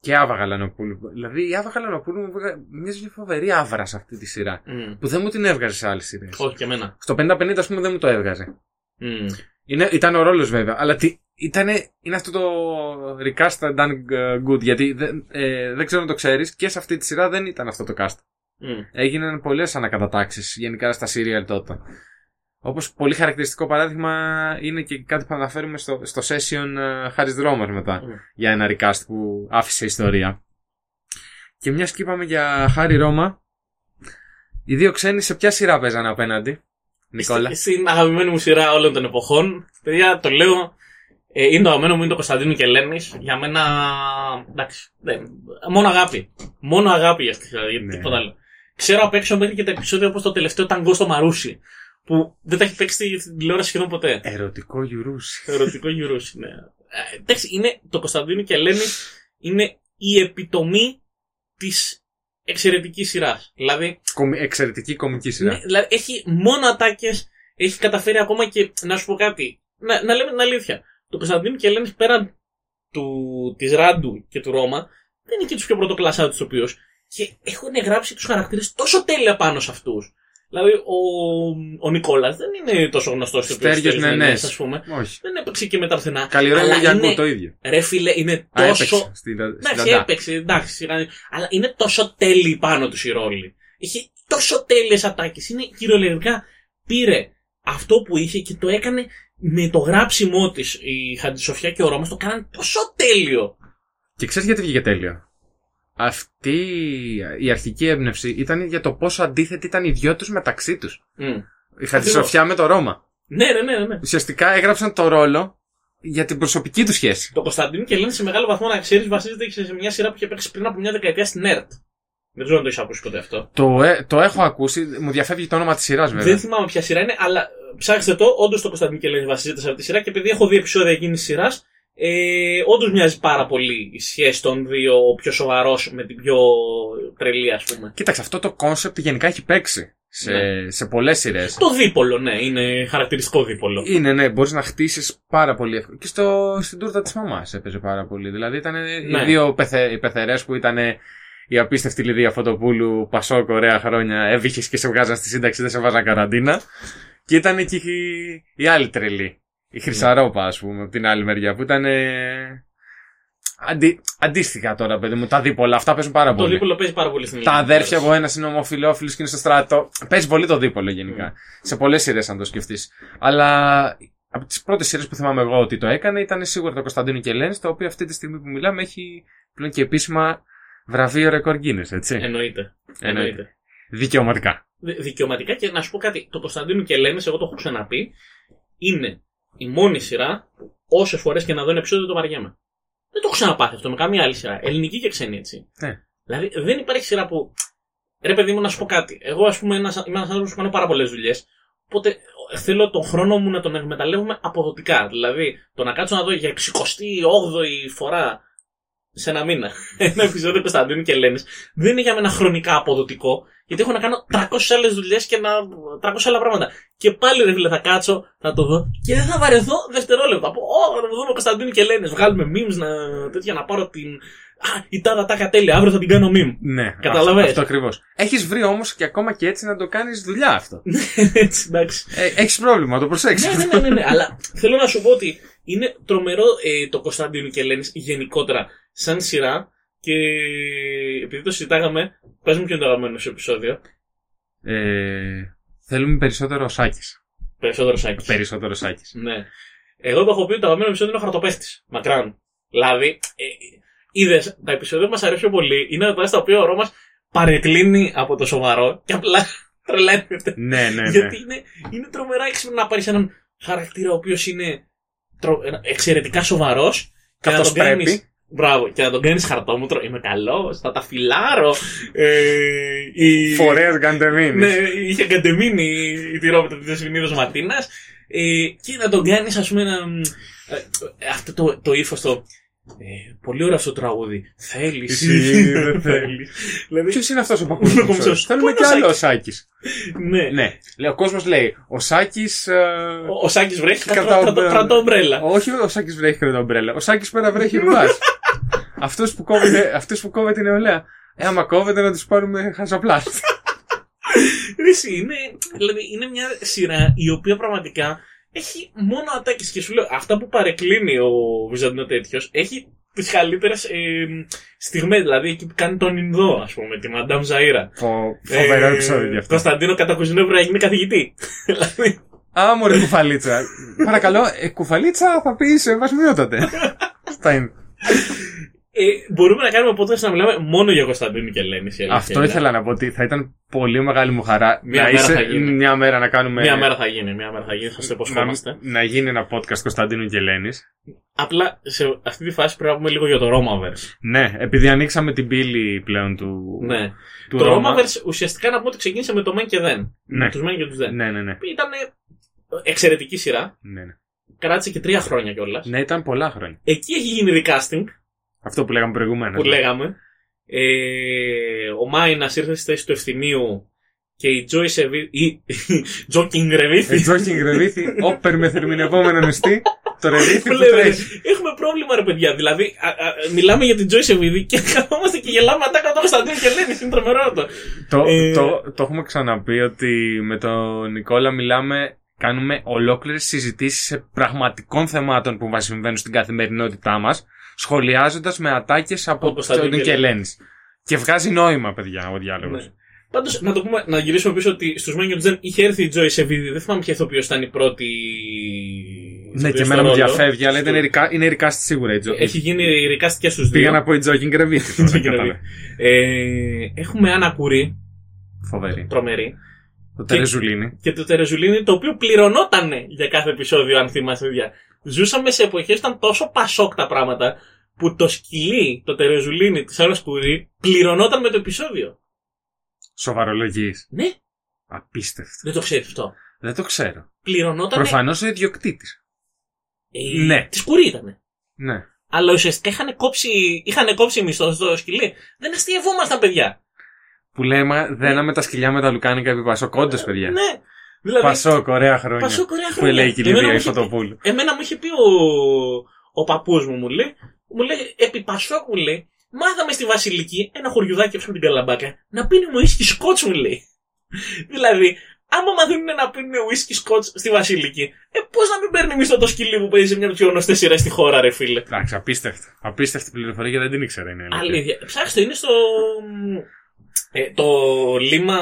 A: και Άβα Γαλανοπούλου. Δηλαδή η Άβα Γαλανοπούλου μου βγα- μοιάζει μια φοβερή άβρα σε αυτή τη σειρά.
B: Μμ.
A: Που δεν μου την έβγαζε σε άλλες σειρές.
B: Όχι και εμένα.
A: Στο 50-50 ας πούμε δεν μου το έβγαζε.
B: Μμ.
A: Είναι, ήταν ο ρόλος βέβαια. Αλλά τι, ήτανε, είναι αυτό το recast done good. Γιατί δεν, ε, δεν ξέρω αν το ξέρεις και σε αυτή τη σειρά δεν ήταν αυτό το cast.
B: Μμ.
A: Έγιναν πολλές ανακατατάξεις γενικά στα serial τότε. Όπως πολύ χαρακτηριστικό παράδειγμα είναι και κάτι που αναφέρουμε στο, στο session uh, Χάρη Δρόμερ μετά
B: Μμ.
A: για ένα recast που άφησε ιστορία. Και μιας και είπαμε για Χάρη Ρώμα, οι δύο ξένοι σε ποια σειρά παίζανε απέναντι, Νικόλα;
B: Στη- Στην αγαπημένη μου σειρά όλων των εποχών. Παιδιά, το λέω. Ε, είναι το αγαπημένο μου, είναι το Κωνσταντίνου και Ελένη. Για μένα. Εντάξει. Δεν, μόνο αγάπη. Μόνο αγάπη για αυτή τη σειρά. Γιατί
A: Ναι.
B: τίποτα άλλο. Ξέρω απ' έξω μέχρι και τα επεισόδια όπως το τελευταίο ταγκό στο Μαρούσι. Που δεν τα έχει παίξει στην τηλεόραση σχεδόν ποτέ.
A: Ερωτικό γιουρούσι.
B: Ερωτικό γυρούσι, ναι. Ε, εντάξει, είναι, το Κωνσταντίνο και Ελένη είναι η επιτομή της εξαιρετικής σειράς. Δηλαδή,
A: Κομι- Εξαιρετική κομική σειρά.
B: ναι, δηλαδή, έχει μόνο ατάκες, έχει καταφέρει ακόμα και να σου πω κάτι. Να, να λέμε την αλήθεια. Το Κωνσταντίνο και Ελένη πέραν του, της Ράντου και του Ρώμα δεν είναι και τους πιο πρωτοκλασσά τους τοπίου. Και έχουν γράψει τους χαρακτήρες τόσο τέλεια πάνω σε αυτούς. Δηλαδή, ο, ο Νικόλας δεν είναι τόσο γνωστός στο
A: Στέργιος Νενές.
B: ας πούμε.
A: Όχι.
B: Δεν έπαιξε και με τα πουθενά.
A: Καλλιρώνει
B: Αλλά
A: για
B: είναι-
A: το ίδιο.
B: Ρε φίλε, είναι
A: Α,
B: τόσο.
A: έπαιξε στην στην
B: Εντάξει,
A: Νταντά.
B: έπαιξε, εντάξει, σιγά- αλλά είναι τόσο τέλειοι πάνω τους οι ρόλοι. Είχε τόσο τέλειες ατάκες. Είναι κυριολεκτικά πήρε αυτό που είχε και το έκανε με το γράψιμό της. Η Χαντισοφιά και ο Ρώμας το κάναν τόσο τέλειο.
A: Και ξέρεις γιατί βγήκε τέλειο; Αυτή η αρχική έμπνευση ήταν για το πόσο αντίθετοι ήταν οι δυο τους μεταξύ τους.
B: Μμ.
A: Η Χατζησοφιά με το Ρώμα.
B: Ναι, ναι, ναι, ναι.
A: Ουσιαστικά έγραψαν το ρόλο για την προσωπική τους σχέση.
B: Το Κωνσταντίνο και λένε σε μεγάλο βαθμό να ξέρεις βασίζεται και σε μια σειρά που είχε παίξει πριν από μια δεκαετία στην ΕΡΤ. Δεν ξέρω αν το έχεις ακούσει ποτέ αυτό.
A: Το, ε- το έχω ακούσει, μου διαφεύγει το όνομα της σειράς βέβαια.
B: Δεν θυμάμαι ποια σειρά είναι, αλλά ε, ψάξτε το. Όντως το Κωνσταντίνο και λένε βασίζεται σε αυτή τη σειρά και επειδή έχω δει επεισόδια εκείνης τη σειράς, ε, όντως μοιάζει πάρα πολύ η σχέση των δύο, ο πιο σοβαρός με την πιο τρελή, ας πούμε.
A: Κοίταξε, αυτό το concept γενικά έχει παίξει σε,
B: Ναι.
A: σε πολλές σειρές.
B: Το δίπολο, ναι, είναι χαρακτηριστικό δίπολο.
A: Είναι, ναι, μπορείς να χτίσεις πάρα πολύ εύκολα. Και στο, στην τούρτα της μαμάς έπαιζε πάρα πολύ. Δηλαδή ήταν
B: Ναι.
A: οι δύο πεθε, οι πεθερές που ήταν η απίστευτη Λυδία Φωτοπούλου, Πασόκ, ωραία χρόνια, έβηχες και σε βγάζαν στη σύνταξη, δεν σε βάζαν καραντίνα. Και ήταν και η, η άλλη τρελή. Η Χρυσαρόπα, ας πούμε, από την άλλη μεριά, που ήταν. ε, Αντί, αντίστοιχα τώρα, παιδί μου, τα δίπολα, αυτά παίζουν πάρα
B: Το
A: πολύ.
B: δίπολο παίζει πάρα πολύ στην
A: Τα
B: Ελλάδα.
A: αδέρφια από ένα είναι ομοφυλόφιλο και είναι στο στρατό. Παίζει πολύ το δίπολο γενικά. Σε πολλές σειρές, αν το σκεφτείς. Αλλά από τις πρώτες σειρές που θυμάμαι εγώ ότι το έκανε ήταν σίγουρα το Κωνσταντίνο και Ελένη, το οποίο αυτή τη στιγμή που μιλάμε έχει πλέον και επίσημα βραβείο ρεκόρ Guinness, έτσι.
B: Εννοείται.
A: Εννοείται. Δικαιωματικά.
B: Δι- Δικαιωματικά και να σου πω κάτι. Το Κωνσταντίνο και Ελένης, εγώ το έχω ξαναπεί, είναι η μόνη σειρά που όσες φορές και να δω ένα επεισόδιο το βαριέμαι. Δεν το έχω ξαναπάθει αυτό με καμία άλλη σειρά. Ελληνική και ξένη έτσι.
A: Ναι.
B: Δηλαδή δεν υπάρχει σειρά που. Ρε παιδί μου, να σου πω κάτι. Εγώ, ας πούμε, ένας, είμαι ένας άνθρωπος που κάνω πάρα πολλές δουλειές. Οπότε ε, θέλω τον χρόνο μου να τον εκμεταλλεύουμε αποδοτικά. Δηλαδή, το να κάτσω να δω για 68η φορά σε ένα μήνα ένα επεισόδιο Κωνσταντίνου και Ελένης δεν είναι για μένα χρονικά αποδοτικό, γιατί έχω να κάνω 300 άλλες δουλειές και να... 300 άλλα πράγματα. Και πάλι ρε φίλε, θα κάτσω, θα το δω και δεν θα βαρεθώ δευτερόλεπτα. Από, Ω, θα το δούμε Κωνσταντίνου και Ελένης. Βγάλουμε memes να... τέτοια να πάρω την. Α, η τάδα τάκα τέλεια, αύριο θα την κάνω meme.
A: Ναι,
B: Καταλαβες.
A: αυτό, αυτό ακριβώς. Έχεις βρει όμως και ακόμα και έτσι να το κάνεις δουλειά αυτό.
B: Έτσι, εντάξει.
A: ε, Έχεις πρόβλημα, το προσέξεις.
B: ναι, ναι, ναι, ναι, ναι. Αλλά θέλω να σου πω ότι είναι τρομερό ε, το Κωνσταντίνου και Ελένης γενικότερα σαν σειρά. Και επειδή το συζητάγαμε, πες μου ποιο είναι το αγαπημένο σου επεισόδιο.
A: ε, θέλουμε περισσότερο Σάκης.
B: Περισσότερο σάκι.
A: Περισσότερο Σάκης.
B: Ναι. Εγώ το έχω πει ότι το αγαπημένο επεισόδιο είναι ο χαρτοπέστης. Μακράν. Δηλαδή, ε, είδες, τα επεισόδια που μας αρέσει πιο πολύ είναι τα στα οποία ο Ρώμας παρεκκλίνει από το σοβαρό και απλά τρελαίνεται.
A: Ναι, ναι, ναι.
B: Γιατί είναι, είναι τρομερά έξυπνο να πάρεις έναν χαρακτήρα ο οποίος είναι τρο, ένα- εξαιρετικά σοβαρός και να
A: Καθώς
B: τον κάνεις.
A: Πρέπει.
B: Μπράβο, και να τον κάνει χαρτόμουτρο. Είμαι καλός, θα τα φιλάρω. Ε, η...
A: Φορέας Γκαντεμίνης.
B: Ναι, είχε κατεμείνει η τυρόπιτα της Δεσποινίδα Ματίνας. Ε, και να τον κάνεις, ας πούμε, να. ε, αυτό το, το ύφος το. Ε, πολύ ωραίο αυτό το τραγούδι. Θέλεις;
A: Εσύ δεν θέλεις.
B: δηλαδή,
A: Ποιος είναι αυτός ο
B: Ο
A: παππού
B: κομψός.
A: Θέλουμε
B: Πού είναι
A: κι
B: ο
A: άλλο ο Σάκης.
B: ναι.
A: Ναι. Λέει, ο κόσμος λέει, ο Σάκης.
B: Ο, ο Σάκης βρέχει
A: Κρατάω
B: κρατά
A: ομπρέλα.
B: κρατά ομπρέλα.
A: όχι ο Σάκης βρέχει κρατά ομπρέλα. Ο Σάκης πέρα βρέχει ρουβά. Αυτός που κόβεται, αυτός που κόβεται η νεολαία. Ε, άμα κόβεται να τους πάρουμε χαζοπλάστ.
B: Ρίση, είναι, δηλαδή, είναι μια σειρά η οποία πραγματικά έχει μόνο ατάκες. Και σου λέω, αυτά που παρεκκλίνει ο Βυζαντινό τέτοιος έχει τις καλύτερες ε, στιγμές. Δηλαδή, εκεί που κάνει τον Ινδό, ας πούμε, τη Μαντάμ Ζαΐρα.
A: Φοβερό
B: Ε,
A: επεισόδιο γι' αυτό.
B: Κωνσταντίνο Κατακουζινεύρα έγινε καθηγητή. δηλαδή,
A: Α, μωρέ κουφαλίτσα. Παρακαλώ, ε, κουφαλίτσα θα πεις σε βασμιότατε. Στα είναι.
B: Ε, μπορούμε να κάνουμε podcast να μιλάμε μόνο για Κωνσταντίνο και Ελένη. η αλήθεια
A: Αυτό
B: είναι.
A: ήθελα να πω ότι θα ήταν πολύ μεγάλη μου χαρά
B: Μια
A: να
B: μέρα
A: είσαι
B: θα γίνει.
A: μια μέρα να κάνουμε.
B: Μια μέρα θα γίνει, μια μέρα θα γίνει, θα το
A: να,
B: υποσχόμαστε.
A: να γίνει ένα podcast Κωνσταντίνου και Ελένης.
B: Απλά σε αυτή τη φάση πρέπει να πούμε λίγο για το Romaverse.
A: Ναι, επειδή ανοίξαμε την πύλη πλέον του,
B: Ναι.
A: του
B: το
A: Ρώμα.
B: Romaverse ουσιαστικά να πούμε ότι ξεκίνησε με το Μεν και Δεν.
A: Ναι.
B: Με τους Μεν και τους Δεν.
A: Ναι, ναι, ναι.
B: Ήταν εξαιρετική σειρά.
A: ναι, ναι.
B: κράτησε και τρία χρόνια κιόλας.
A: Ναι, ήταν πολλά χρόνια.
B: Εκεί έχει γίνει recasting
A: Αυτό που λέγαμε προηγουμένως.
B: που λέγαμε. Ε, ο Μάινας ήρθε στη θέση του ευθυμίου και η Joy Σεβίδη. η Τζόκινγκ Ρεβίθη.
A: Τζόκινγκ ρεβίθι, όπερ με θερμινευόμενο νηστή. Το ρεβίθι
B: Που
A: που
B: λέμε,
A: τρέχει.
B: Έχουμε πρόβλημα, ρε παιδιά. Δηλαδή, α, α, μιλάμε για την Joy Σεβίδη και καθόμαστε και γελάμε μετά κατά τον Κωνσταντίνος και λένε. Είναι τρομερό αυτό.
A: Το,
B: Ε,
A: το, το έχουμε ξαναπεί ότι με τον Νικόλα μιλάμε, κάνουμε ολόκληρες συζητήσεις σε πραγματικών θεμάτων που μας συμβαίνουν στην καθημερινότητά μας, σχολιάζοντας με ατάκες από
B: Ο Κωνσταντίνο
A: τον
B: Κελένης.
A: Κελένης. Και βγάζει νόημα, παιδιά, ο διάλογος.
B: Ναι. Πάντως, να το πούμε, να γυρίσουμε πίσω ότι στους Μένιον Τζεν είχε έρθει η Joy Σεβίδη. Δεν θυμάμαι ποια ηθοποιός ήταν η πρώτη.
A: Ναι,
B: ηθοποιός
A: και
B: στο
A: εμένα μου
B: ρόλο.
A: διαφεύγει, αλλά
B: Στο-
A: ήταν ρικά, είναι ρικάστη σίγουρα η Τζο.
B: Έχει γίνει ρικάστη και στους δύο.
A: Πήγα να πω η Τζόκινγκ ρεβίθι. τώρα,
B: Τζόκινγκ
A: κατάλαβα.
B: Ε, έχουμε Άννα Κουρί,
A: Φοβερή.
B: τρομερή.
A: Το Τερεζουλίνη.
B: Και το Τερεζουλίνη, το οποίο πληρωνότανε για κάθε επεισόδιο, αν θυμάστε, παιδιά. Ζούσαμε σε εποχές ήταν τόσο πασόκ τα πράγματα, που το σκυλί, το Τερεζουλίνη της Άννας Κουρί, πληρωνόταν με το επεισόδιο.
A: Σοβαρολογής.
B: Ναι,
A: Απίστευτο.
B: δεν το ξέρεις αυτό.
A: Δεν το ξέρω.
B: Πληρωνόταν.
A: Προφανώς ο ιδιοκτήτης.
B: Ε,
A: Ναι.
B: Της Κουρί ήταν.
A: Ναι.
B: Αλλά ουσιαστικά είχαν κόψει, είχαν κόψει μισθό στο σκυλί. Δεν αστειευόμασταν, παιδιά.
A: Που λέμε, δέναμε τα σκυλιά με τα λουκάνικα επί Πασόκ. Όντως, παιδιά.
B: Ναι. Δηλαδή,
A: Πασόκ, ωραία χρόνια.
B: Πασόκ, ωραία
A: Που
B: χρόνια.
A: λέει και η
B: Εμένα
A: Λιδία
B: μου
A: η
B: είχε πει-
A: Φωτοπούλου.
B: Εμένα μου είχε πει ο, ο παππούς μου, μου λέει, μου λέει, επί Πασόκ μου λέει, μάθαμε στη Βασιλική ένα χωριουδάκι έξω από την Καλαμπάκα να πίνουμε ουίσκι σκότς μου λέει. δηλαδή, άμα μαθαίνουν να πίνουν ουίσκι σκότς στη Βασιλική, ε, πώς να μην παίρνει μισθό το σκυλί που παίζει σε μια από τις πιο γνωστές σειρές στη χώρα, ρε φίλε.
A: Εντάξει, απίστευτο. Απίστευτη πληροφορία γιατί δεν την ήξερα. Είναι αλήθεια.
B: Αλήθεια. Ψάξτε, είναι στο. Ε, το λίμα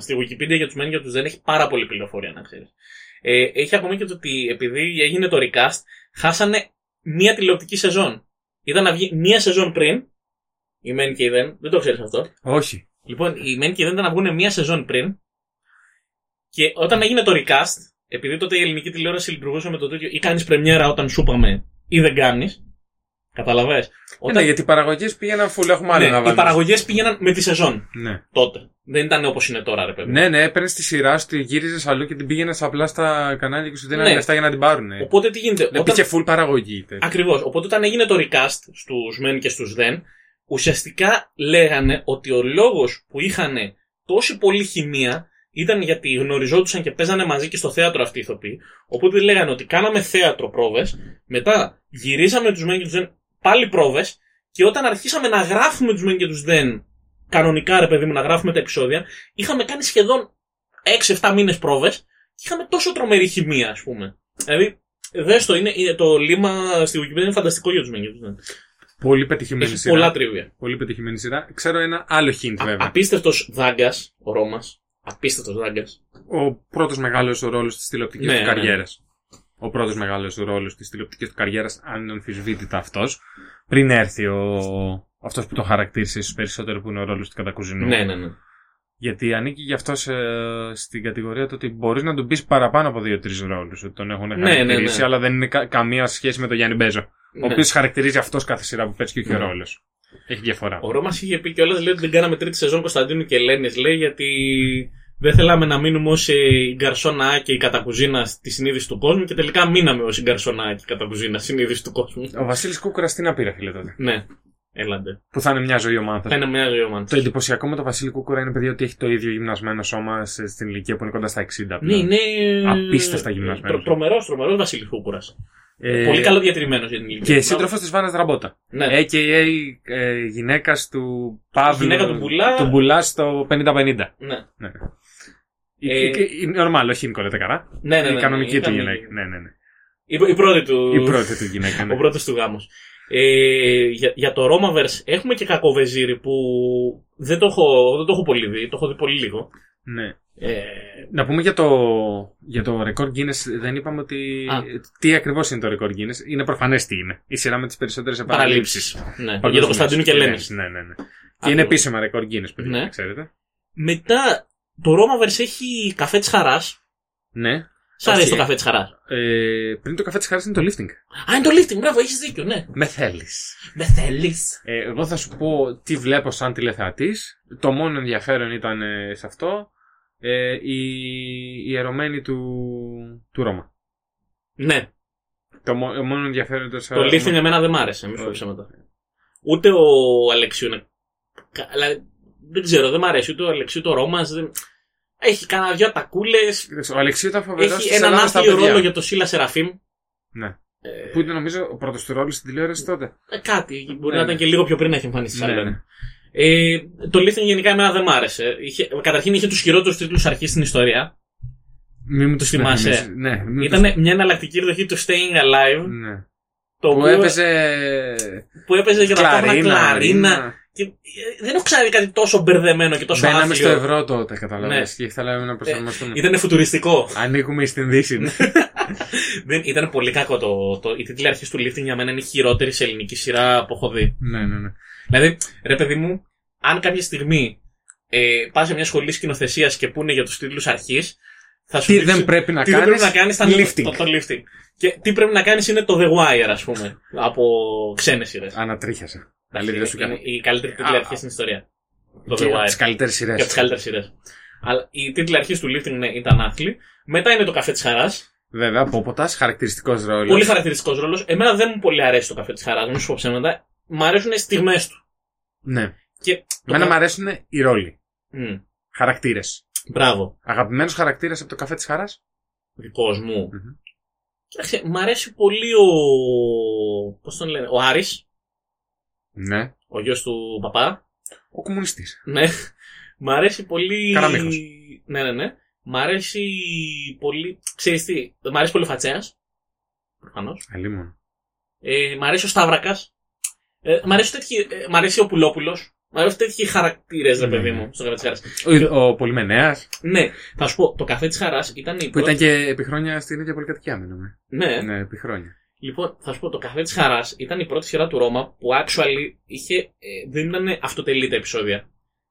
B: στη Wikipedia για τους μεν και για τους δεν έχει πάρα πολύ πληροφορία, να ξέρεις. Ε, έχει ακόμη και το ότι επειδή έγινε το recast, χάσανε μία τηλεοπτική σεζόν. Ήταν να βγει μία σεζόν πριν, η μεν και η δεν, δεν το ξέρεις αυτό.
A: Όχι.
B: Λοιπόν, η μεν και η δεν ήταν να βγουν μία σεζόν πριν, και όταν έγινε το recast, επειδή τότε η ελληνική τηλεόραση λειτουργούσε με το τέτοιο, ή κάνεις πρεμιέρα όταν σου είπαμε, ή δεν κάνεις. Καταλαβες.
A: Όταν... Ναι, γιατί οι παραγωγές πήγαιναν φουλ, έχουμε άλλο
B: Ναι,
A: να
B: οι
A: βάλουμε.
B: παραγωγές πήγαιναν με τη σεζόν
A: Ναι.
B: τότε. Δεν ήταν όπως είναι τώρα, ρε παιδί.
A: ναι, ναι, έπαιρνες τη σειρά σου, τη γύριζες αλλού και την πήγαινες απλά στα κανάλια και σου δίνανε
B: Ναι.
A: λεφτά για να την πάρουν. Ναι,
B: Οπότε τι γίνεται.
A: ναι πήγε full παραγωγή. τέτοιο.
B: Ακριβώς. Οπότε όταν έγινε το recast στους μεν και στους δεν, ουσιαστικά λέγανε ότι ο λόγος που είχαν τόση πολλή χημεία ήταν γιατί γνωριζόντουσαν και παίζανε μαζί και στο θέατρο αυτοί οι ηθοποιοί. Οπότε λέγανε ότι κάναμε θέατρο πρόβες, μετά γυρίζαμε τους μεν και τους δεν πάλι πρόβε, και όταν αρχίσαμε να γράφουμε τους μεν και τους δεν, κανονικά ρε παιδί μου, να γράφουμε τα επεισόδια, είχαμε κάνει σχεδόν 6-7 μήνες πρόβε και είχαμε τόσο τρομερή χημεία, ας πούμε. Δηλαδή, δες το, είναι, είναι το λίμα στη Wikipedia είναι φανταστικό για τους μεν και τους δεν.
A: Πολύ πετυχημένη
B: Έχει
A: σειρά.
B: πολλά τρίβια.
A: Πολύ πετυχημένη σειρά. Ξέρω ένα άλλο hint βέβαια.
B: Απίστευτος δάγκας, ο Ρώμα. Απίστευτος δάγκας.
A: Ο πρώτος μεγάλος ρόλος της τηλεοπτικής
B: Ναι,
A: του
B: ναι.
A: Καριέρα. Ο πρώτος μεγάλος ρόλος της τηλεοπτικής του καριέρας, αν αμφισβήτητα αυτός. Πριν έρθει ο... αυτός που το χαρακτήρισε ίσω περισσότερο που είναι ο ρόλος του κατακουζινού.
B: Ναι, ναι, ναι.
A: Γιατί ανήκει γι' αυτό σε, στην κατηγορία του ότι μπορείς να του πεις παραπάνω από δύο-τρεις ρόλους. Ότι τον έχουν
B: Ναι, ναι,
A: χαρακτηρίσει,
B: ναι.
A: αλλά δεν είναι κα- καμία σχέση με τον Γιάννη Μπέζο. Ο
B: Ναι.
A: οποίος χαρακτηρίζει αυτός κάθε σειρά που παίζει και όχι ο
B: Ναι.
A: ρόλος. Έχει διαφορά.
B: Ο Ρώμας είχε πει κιόλας λέει ότι δεν κάναμε τρίτη σεζόν Κωνσταντίνου και Ελένης. Λέει γιατί δεν θέλαμε να μείνουμε ω η γκαρσόνα και η κατακουζίνα στη συνείδηση του κόσμου και τελικά μείναμε ω η γκαρσόνα και η κατακουζίνα στη συνείδηση του κόσμου.
A: Ο Βασίλης Κούκουρας τι να πήρε, φίλε τότε;
B: Ναι, έλαντε.
A: Που θα είναι μια ζωή ο Μάνθας.
B: Θα είναι μια ζωή ο Μάνθας.
A: Το εντυπωσιακό με τον Βασίλη Κούκουρα είναι παιδί ότι έχει το ίδιο γυμνασμένο σώμα σε- στην ηλικία που είναι κοντά στα 60.
B: Ναι, είναι.
A: Απίστευτα γυμνασμένος.
B: Τρομερός, τρομερός Βασίλης Κούκουρας.
A: Ε,
B: Πολύ καλό διατηρημένο για την ηλικία.
A: Και σύντροφος της Βάνας Ραμπότα.
B: Ναι.
A: AKA ε, γυναίκας του Παύλου.
B: Γυναίκα του Μπουλά.
A: Του Μπουλά στο 50-50.
B: Ναι.
A: Ναι.
B: Ε,
A: Η- η- η normal, όχι η Νικολέτα Καρά.
B: Ναι, ναι, ναι,
A: η
B: ναι,
A: κανονική
B: η
A: του
B: κανονική.
A: γυναίκα. Ναι, ναι, ναι.
B: Η, η πρώτη του.
A: Η πρώτη του γυναίκα. Ναι.
B: Ο πρώτος του γάμος. Ε, για, για το Romaverse έχουμε και κακοβεζίρι που δεν το, έχω, δεν το έχω πολύ δει, το έχω δει πολύ λίγο.
A: ναι.
B: Ε,
A: Να πούμε για το, για το record Guinness, δεν είπαμε ότι.
B: Α.
A: Τι ακριβώς είναι το record Guinness. Είναι προφανές τι είναι. Η σειρά με τις περισσότερες επαναλήψεις.
B: παραλήψεις. Ναι, για το Κωνσταντίνο και Λένη.
A: Ναι, ναι, ναι. Και είναι επίσημα record Guinness, παιδιά,
B: Ναι.
A: να ξέρετε.
B: Μετά το Romaverse έχει καφέ της χαράς.
A: Ναι.
B: Σ' αρέσει
A: Όχι.
B: το καφέ της χαράς.
A: Ε, πριν το καφέ της χάρη είναι το lifting.
B: Α, είναι το lifting, μπράβο, έχεις δίκιο, ναι.
A: Με θέλεις.
B: Δεν θέλεις.
A: Ε, εγώ θα σου πω τι βλέπω σαν τηλεθεατής. Το μόνο ενδιαφέρον ήταν ε, σε αυτό ε, η, η ερωμένη του, του Ρώμα.
B: Ναι.
A: Το μό- μόνο ενδιαφέρον
B: Το Λίθινγκ εμένα δεν μ' άρεσε, μην σου πω
A: Όχι.
B: ψέματα. Ούτε ο Αλεξίου είναι. κα- Αλλά δεν ξέρω, δεν μ' αρέσει ούτε ο Αλεξίου το Ρώμα. Δεν... Έχει κανένα δυο ατακούλες.
A: Ο Αλεξίου ήταν φοβερός.
B: Έχει έναν άθλιο ρόλο για το Σίλα Σεραφείμ.
A: Ναι.
B: Ε,
A: Που ήταν νομίζω ο πρώτος του ρόλο στην τηλεόραση τότε.
B: ε, κάτι. Μπορεί
A: Ναι,
B: να ήταν
A: ναι.
B: και λίγο πιο πριν να έχει εμφανιστεί.
A: Ναι,
B: σαν
A: ναι.
B: λέμε. Ε, το Λίθινγκ γενικά εμένα δεν μ' άρεσε. Είχε, καταρχήν είχε τους χειρότερους τίτλους αρχής στην ιστορία.
A: Μην μου το
B: Θυμάσαι;
A: θυμάσαι. Ναι, μην μου το
B: Ήταν μια εναλλακτική εκδοχή του Staying Alive.
A: Ναι.
B: Το
A: Που
B: οποίο-
A: έπαιζε.
B: που έπαιζε για τα τάχνα
A: Κλαρίνα.
B: κλαρίνα.
A: Ρίνα.
B: Και, ε, δεν έχω ξαναδεί κάτι τόσο μπερδεμένο και τόσο
A: Μπαίναμε στο
B: άθλιο.
A: ευρώ τότε, καταλαβαίνεις.
B: Ναι.
A: Και θέλαμε να προσαρμοστούμε.
B: Ήταν φουτουριστικό.
A: Ανήκουμε στην Δύση. ναι.
B: δεν, ήταν πολύ κακό το, το. Η τίτλη αρχής του lifting για μένα είναι η χειρότερη σε ελληνική σειρά που έχω δει.
A: ναι, ναι, ναι.
B: Δηλαδή, ρε παιδί μου, αν κάποια στιγμή ε, πας σε μια σχολή σκηνοθεσίας και πούνε για τους τίτλους αρχής, θα σου
A: Τι
B: δείξουν-
A: δεν πρέπει να
B: τι δεν
A: κάνεις,
B: πρέπει να κάνεις ήταν
A: lifting.
B: Το, το lifting. Και τι πρέπει να κάνεις είναι το The Wire, ας πούμε, από ξένες σειρές.
A: Ανατρίχιασα. Αλήθεια δεν σου
B: είναι
A: κάνω.
B: η καλύτερη τίτλη
A: Α,
B: αρχής στην ιστορία. Το
A: Και
B: The
A: από
B: Wire.
A: τι καλύτερες σειρές.
B: Και από τις καλύτερες σειρές. Αλλά η τίτλη αρχής του lifting ναι, ήταν άθλη. Μετά είναι το καφέ της χαράς.
A: Βέβαια, Πόποτας, χαρακτηριστικός ρόλος.
B: Πολύ χαρακτηριστικός ρόλος. Εμένα δεν μου πολύ αρέσει το καφέ της χαράς, μην σου πω ψέματα. Μ' αρέσουν οι στιγμές του.
A: Ναι.
B: Και το
A: Εμένα
B: κα-
A: μου αρέσουν οι ρόλοι.
B: Μμ,
A: Χαρακτήρες.
B: Μπράβο.
A: Αγαπημένος χαρακτήρας από το καφέ της χαράς;
B: Δικός μου.
A: Μμμ.
B: Κοίταξε, μ' αρέσει πολύ ο. Πώς τον λένε, ο Άρης,
A: Ναι.
B: ο γιος του παπά.
A: Ο κομμουνιστής.
B: Ναι. Μ' αρέσει πολύ.
A: Καραμίχος.
B: Ναι, ναι, ναι. Μ' αρέσει πολύ. Ξέρεις τι, μ' αρέσει πολύ ο Φατσέας. Προφανώς.
A: Αλίμον.
B: Ε, μ' αρέσει ο Σταύρακας. Ε, μ' αρέσει, τέτοιοι, ε, μ' αρέσει ο Πουλόπουλος. Μ' αρέσει τέτοιοι χαρακτήρες, ρε
A: Ναι,
B: παιδί
A: ναι.
B: μου, στο καφέ της χαράς.
A: Ο, ο Πολυμενέας.
B: Ναι, θα σου πω, το καφέ της χαράς ήταν η
A: Που
B: πρώτη.
A: ήταν και επί χρόνια στην ίδια πολυκατοικία με νομέ.
B: Ναι,
A: Ναι, επί χρόνια.
B: Λοιπόν, θα σου πω, το καφέ της χαράς ήταν η πρώτη σειρά του Ρώμα που actually είχε, ε, δεν ήταν αυτοτελή τα επεισόδια.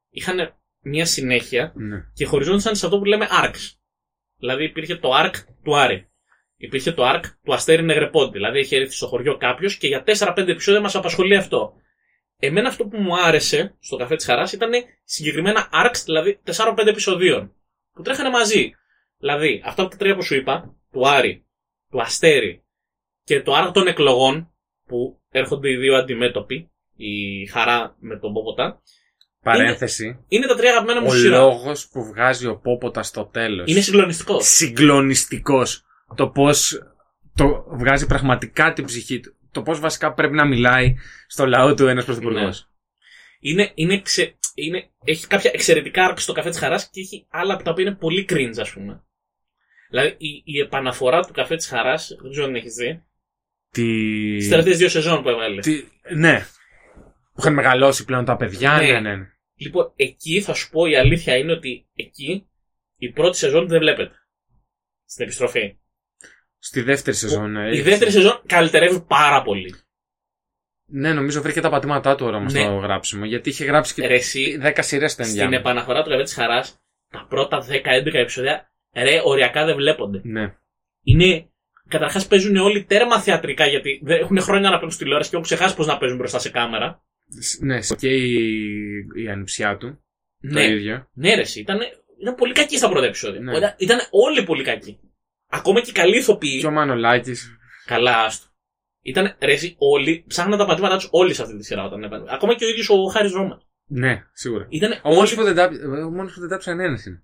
B: Είχαν μια συνέχεια
A: Ναι.
B: και χωριζόντουσαν σε αυτό που λέμε arcs. Δηλαδή υπήρχε το arc του Άρη. Υπήρχε το arc του Αστέρι Νεγρεπόντι. Δηλαδή είχε έρθει στο χωριό κάποιος και για 4-5 επεισόδια μας απασχολεί αυτό. Εμένα αυτό που μου άρεσε στο καφέ της Χαράς ήταν συγκεκριμένα arcs, δηλαδή 4-5 επεισοδίων. Που τρέχανε μαζί. Δηλαδή, αυτά τα τρία που σου είπα, του Άρη, του Αστέρι και το arc των εκλογών, που έρχονται οι δύο αντιμέτωποι, η Χαρά με τον Πόποτα,
A: Παρένθεση.
B: είναι τα τρία αγαπημένα μου
A: Ο
B: σειρά.
A: λόγος που βγάζει ο Πόποτα στο τέλος.
B: Είναι συγκλονιστικός.
A: συγκλονιστικός. Το πώς το βγάζει πραγματικά την ψυχή του. Το πώς βασικά πρέπει να μιλάει στο λαό του ένας πρωθυπουργός.
B: Ναι. Είναι, είναι, ξε, είναι, έχει κάποια εξαιρετικά άρξη στο καφέ της χαράς και έχει άλλα από τα οποία είναι πολύ cringe, ας πούμε. Δηλαδή η, η επαναφορά του καφέ της χαράς, δεν ξέρω αν την έχεις δει,
A: Τι...
B: στις τελευταίες δύο σεζόν που έβαλε.
A: τι... Ναι. Που είχαν μεγαλώσει πλέον τα παιδιά.
B: Ναι.
A: Ναι, ναι, ναι.
B: Λοιπόν, εκεί θα σου πω η αλήθεια είναι ότι εκεί η πρώτη σεζόν δεν βλέπετε. Στην επιστροφή.
A: Στη δεύτερη σεζόν. ε,
B: Η
A: έχει-
B: δεύτερη σεζόν καλυτερεύει πάρα πολύ.
A: Ναι, νομίζω βρήκε τα πατήματά του όραμα
B: Ναι.
A: στο γράψιμο. Γιατί είχε γράψει και
B: Ρε, εσύ,
A: 10 σειρές στην
B: στην
A: ενδιάμεσα.
B: επαναφορά του καφέ της χαράς, τα πρώτα 10-11 επεισόδια, ρε, οριακά δεν βλέπονται.
A: Ναι.
B: είναι. Καταρχάς παίζουν όλοι τέρμα θεατρικά γιατί δεν έχουν χρόνια να παίζουν στη τηλεόραση και έχουν ξεχάσει πώς να παίζουν μπροστά σε κάμερα.
A: Σ- Ναι, και η, η ανιψιά του. Το
B: Ναι,
A: ίδιο.
B: ναι, ρε, εσύ, ήταν, ήταν πολύ κακοί στα πρώτα επεισόδια.
A: Ναι.
B: Ήταν, ήταν όλοι πολύ κακοί. Ακόμα και οι καλοί ηθοποιοί.
A: Και ο Μανολάκης.
B: Καλά, άστο. Ήταν ρε, εσύ, όλοι, ψάχναν τα πατήματά τους όλοι σε αυτή τη σειρά όταν έπαιρνε. Ακόμα και ο ίδιος ο Χάρης Ρώμα.
A: Ναι, σίγουρα.
B: Ήταν
A: Ο μόνος
B: όλοι.
A: που δεν τα ο μόνος που δεν τα ψάχνει είναι ένας είναι.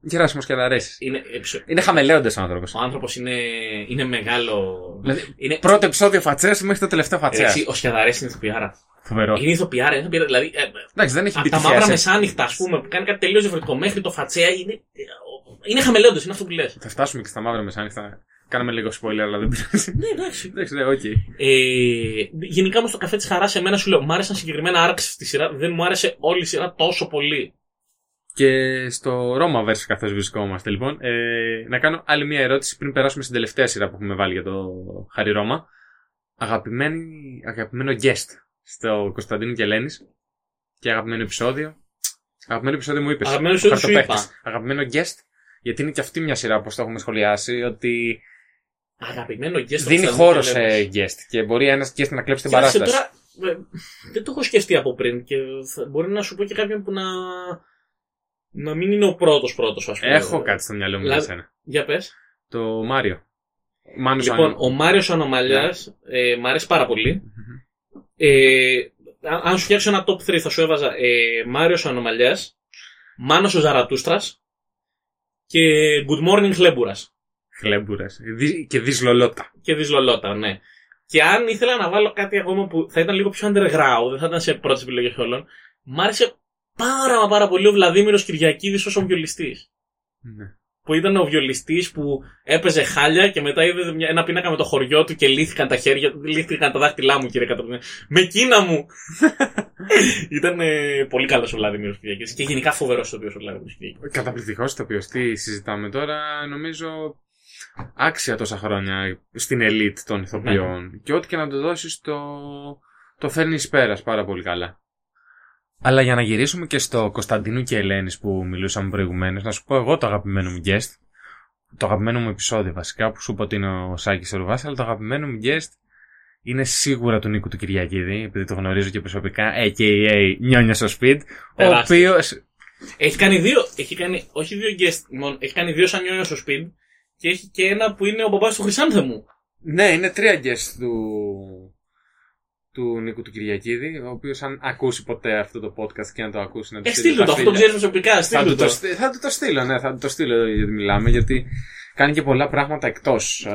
A: Γεράσιμο και Αδαρέση.
B: Είναι, επεισο-
A: Είναι χαμελέοντες άνθρωπος.
B: Ο άνθρωπος είναι, είναι μεγάλο.
A: Δηλαδή,
B: Είναι,
A: πρώτο επεισόδιο φατσέας μέχρι το τελευταίο
B: ρε,
A: φατσέα.
B: εσύ, ο Σκιαδαρέ είναι ηθοποιάρα.
A: Φοβερό.
B: Είναι ηθοποιάρα, είναι ηθοποιάρα. Δηλαδή, ε,
A: Εντάξει, δεν έχει
B: Από
A: μπει
B: τα
A: τυχαία
B: μαύρα
A: σε-
B: μεσάνυχτα, ας πούμε, που κάνει κάτι τελείως διαφορετικό μέχρι το φατσέα είναι. Είναι χαμελέοντες, είναι αυτό που λες.
A: Θα φτάσουμε και στα μαύρα μεσάνυχτα. Κάναμε λίγο spoiler, αλλά δεν πειράζει.
B: Ναι, εντάξει.
A: Εντάξει, ναι, οκ.
B: Ε, γενικά όμως το καφέ της χαράς, εμένα σου λέω, μου άρεσαν συγκεκριμένα άρξει στη σειρά. Δεν μου άρεσε όλη η σειρά τόσο πολύ.
A: Και στο Ρώμα versus καθώς βρισκόμαστε, λοιπόν, ε, να κάνω άλλη μια ερώτηση πριν περάσουμε στην τελευταία σειρά που έχουμε βάλει για το Χαρι Ρώμα. Αγαπημένη, αγαπημένο guest στο Κωνσταντίνο και Ελένης και αγαπημένο επεισόδιο. Αγαπημένο επεισόδιο μου είπες.
B: Αγαπημένο επεισόδιο σου είπα.
A: Αγαπημένο guest, γιατί είναι και αυτή μια σειρά όπως το έχουμε σχολιάσει, ότι
B: Αγαπημένο guest. στο
A: δίνει
B: Κωνσταντίνο
A: χώρο
B: Κελέμος.
A: σε guest και μπορεί ένας guest να κλέψει την
B: Κοίταξε,
A: παράσταση.
B: τώρα, ε, δεν το έχω σκεφτεί από πριν και θα- μπορεί να σου πω και κάποιον που να. Να μην είναι ο πρώτος πρώτος, ας πούμε.
A: Έχω κάτι στο μυαλό μου για
B: Δηλαδή-
A: σένα.
B: Για πες.
A: Το Μάριο. Μάνος
B: Λοιπόν,
A: Ανο-
B: ο Μάριος Ανομαλιάς ε, μ' αρέσει πάρα πολύ.
A: Μμμ.
B: Ε, αν αν σου φτιάξω ένα top 3 θα σου έβαζα ε, Μάριος Ανομαλιάς, Μάνος ο Ζαρατούστρας και Good Morning Χλέμπουρας.
A: Χλέμπουρας. Δι- Και δυσλολότα.
B: Και Δυσλολότα, ναι. Και αν ήθελα να βάλω κάτι ακόμα που θα ήταν λίγο πιο underground, δεν θα ήταν σε πρώτες επιλογές όλων, μ' άρεσε πάρα μα πάρα πολύ ο Βλαδίμηρος Κυριακίδης ως ο βιολιστής.
A: Ναι.
B: Που ήταν ο βιολιστής που έπαιζε χάλια και μετά είδε μια- ένα πίνακα με το χωριό του και λύθηκαν τα χέρια, λύθηκαν τα δάχτυλά μου κύριε Κατροπίνη. Με κίνα μου! ήταν ε, πολύ καλός ο Βλαδίμηρος Κυριακίδης και γενικά φοβερός ο οποίος ο Βλαδίμηρος Κυριακίδης.
A: Καταπληκτικός το οποίο τι συζητάμε τώρα, νομίζω άξια τόσα χρόνια στην ελίτ των ηθοποιών. Και ό,τι και να του δώσεις το, το φέρνεις εις πέρας πάρα πολύ καλά. Αλλά για να γυρίσουμε και στο Κωνσταντίνου και Ελένης που μιλούσαμε προηγουμένως, να σου πω εγώ το αγαπημένο μου guest, το αγαπημένο μου επεισόδιο βασικά, που σου είπα ότι είναι ο Σάκης Ρουβάς, αλλά το αγαπημένο μου guest είναι σίγουρα του Νίκου του Κυριακίδη, επειδή το γνωρίζω και προσωπικά, a.k.a. Νιόνια στο Speed, ο
B: Τεράστιος.
A: οποίος
B: Έχει κάνει δύο, έχει κάνει, όχι δύο guest μόνο, έχει κάνει δύο σαν νιόνιο στο speed και έχει και ένα που είναι ο μπαμπάς του Χρυσάνθεμου.
A: Ναι, είναι τρία guest του, του Νίκου του Κυριακίδη, ο οποίος αν ακούσει ποτέ αυτό το podcast και να το ακούσει να το
B: Ε,
A: στείλει
B: στείλ του
A: στα
B: το, αυτό το
A: φίλια.
B: ξέρεις προσωπικά,
A: θα
B: στείλ
A: του,
B: του
A: το,
B: το.
A: στείλω, θα του το στείλω, ναι, θα του το στείλω γιατί μιλάμε, γιατί κάνει και πολλά πράγματα εκτός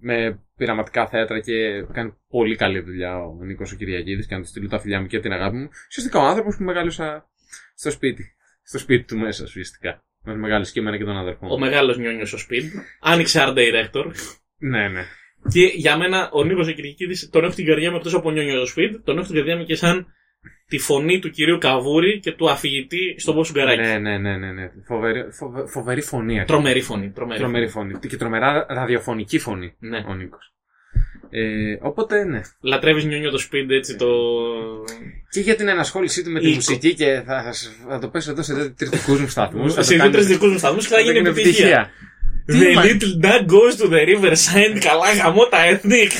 A: με πειραματικά θέατρα και κάνει πολύ καλή δουλειά ο Νίκος ο Κυριακίδης και να του στείλω τα φιλιά μου και την αγάπη μου. Ουσιαστικά ο άνθρωπος που μεγάλωσα στο σπίτι. Στο σπίτι του μέσα, ουσιαστικά. Με μεγάλο και εμένα και τον αδερφό
B: Ο
A: μου.
B: μεγάλο νιόνιο στο speed. Άνοιξε art director.
A: Ναι, ναι.
B: Και για μένα ο Νίκος Εκρικίδη τον έχω στην καρδιά μου εκτός από νιόνιο στο speed. Τον έχω στην καρδιά μου και σαν τη φωνή του κυρίου Καβούρη και του αφηγητή στον Πόσο Γκαράκη.
A: Ναι, ναι, ναι, ναι, ναι. Φοβερή, φοβε- φοβερή φωνή. αρχικά.
B: Τρομερή φωνή. Τρομερή.
A: Τρομερή φωνή. Και τρομερά ραδιοφωνική φωνή
B: Ναι.
A: ο Νίκος. Ε, οπότε ναι.
B: Λατρεύεις νιόνιο το speed έτσι το.
A: Και για την ενασχόλησή του με τη
B: Οίκο.
A: μουσική και θα, θα, σ- θα το πέσω εδώ σε δύο τριτικού μου σταθμούς.
B: Σε δύο τρει δικού μου σταθμούς και θα γίνει επιτυχία.
A: Τι
B: The
A: μα-
B: little duck goes to the riverside. Καλά γαμώ τα ethnic.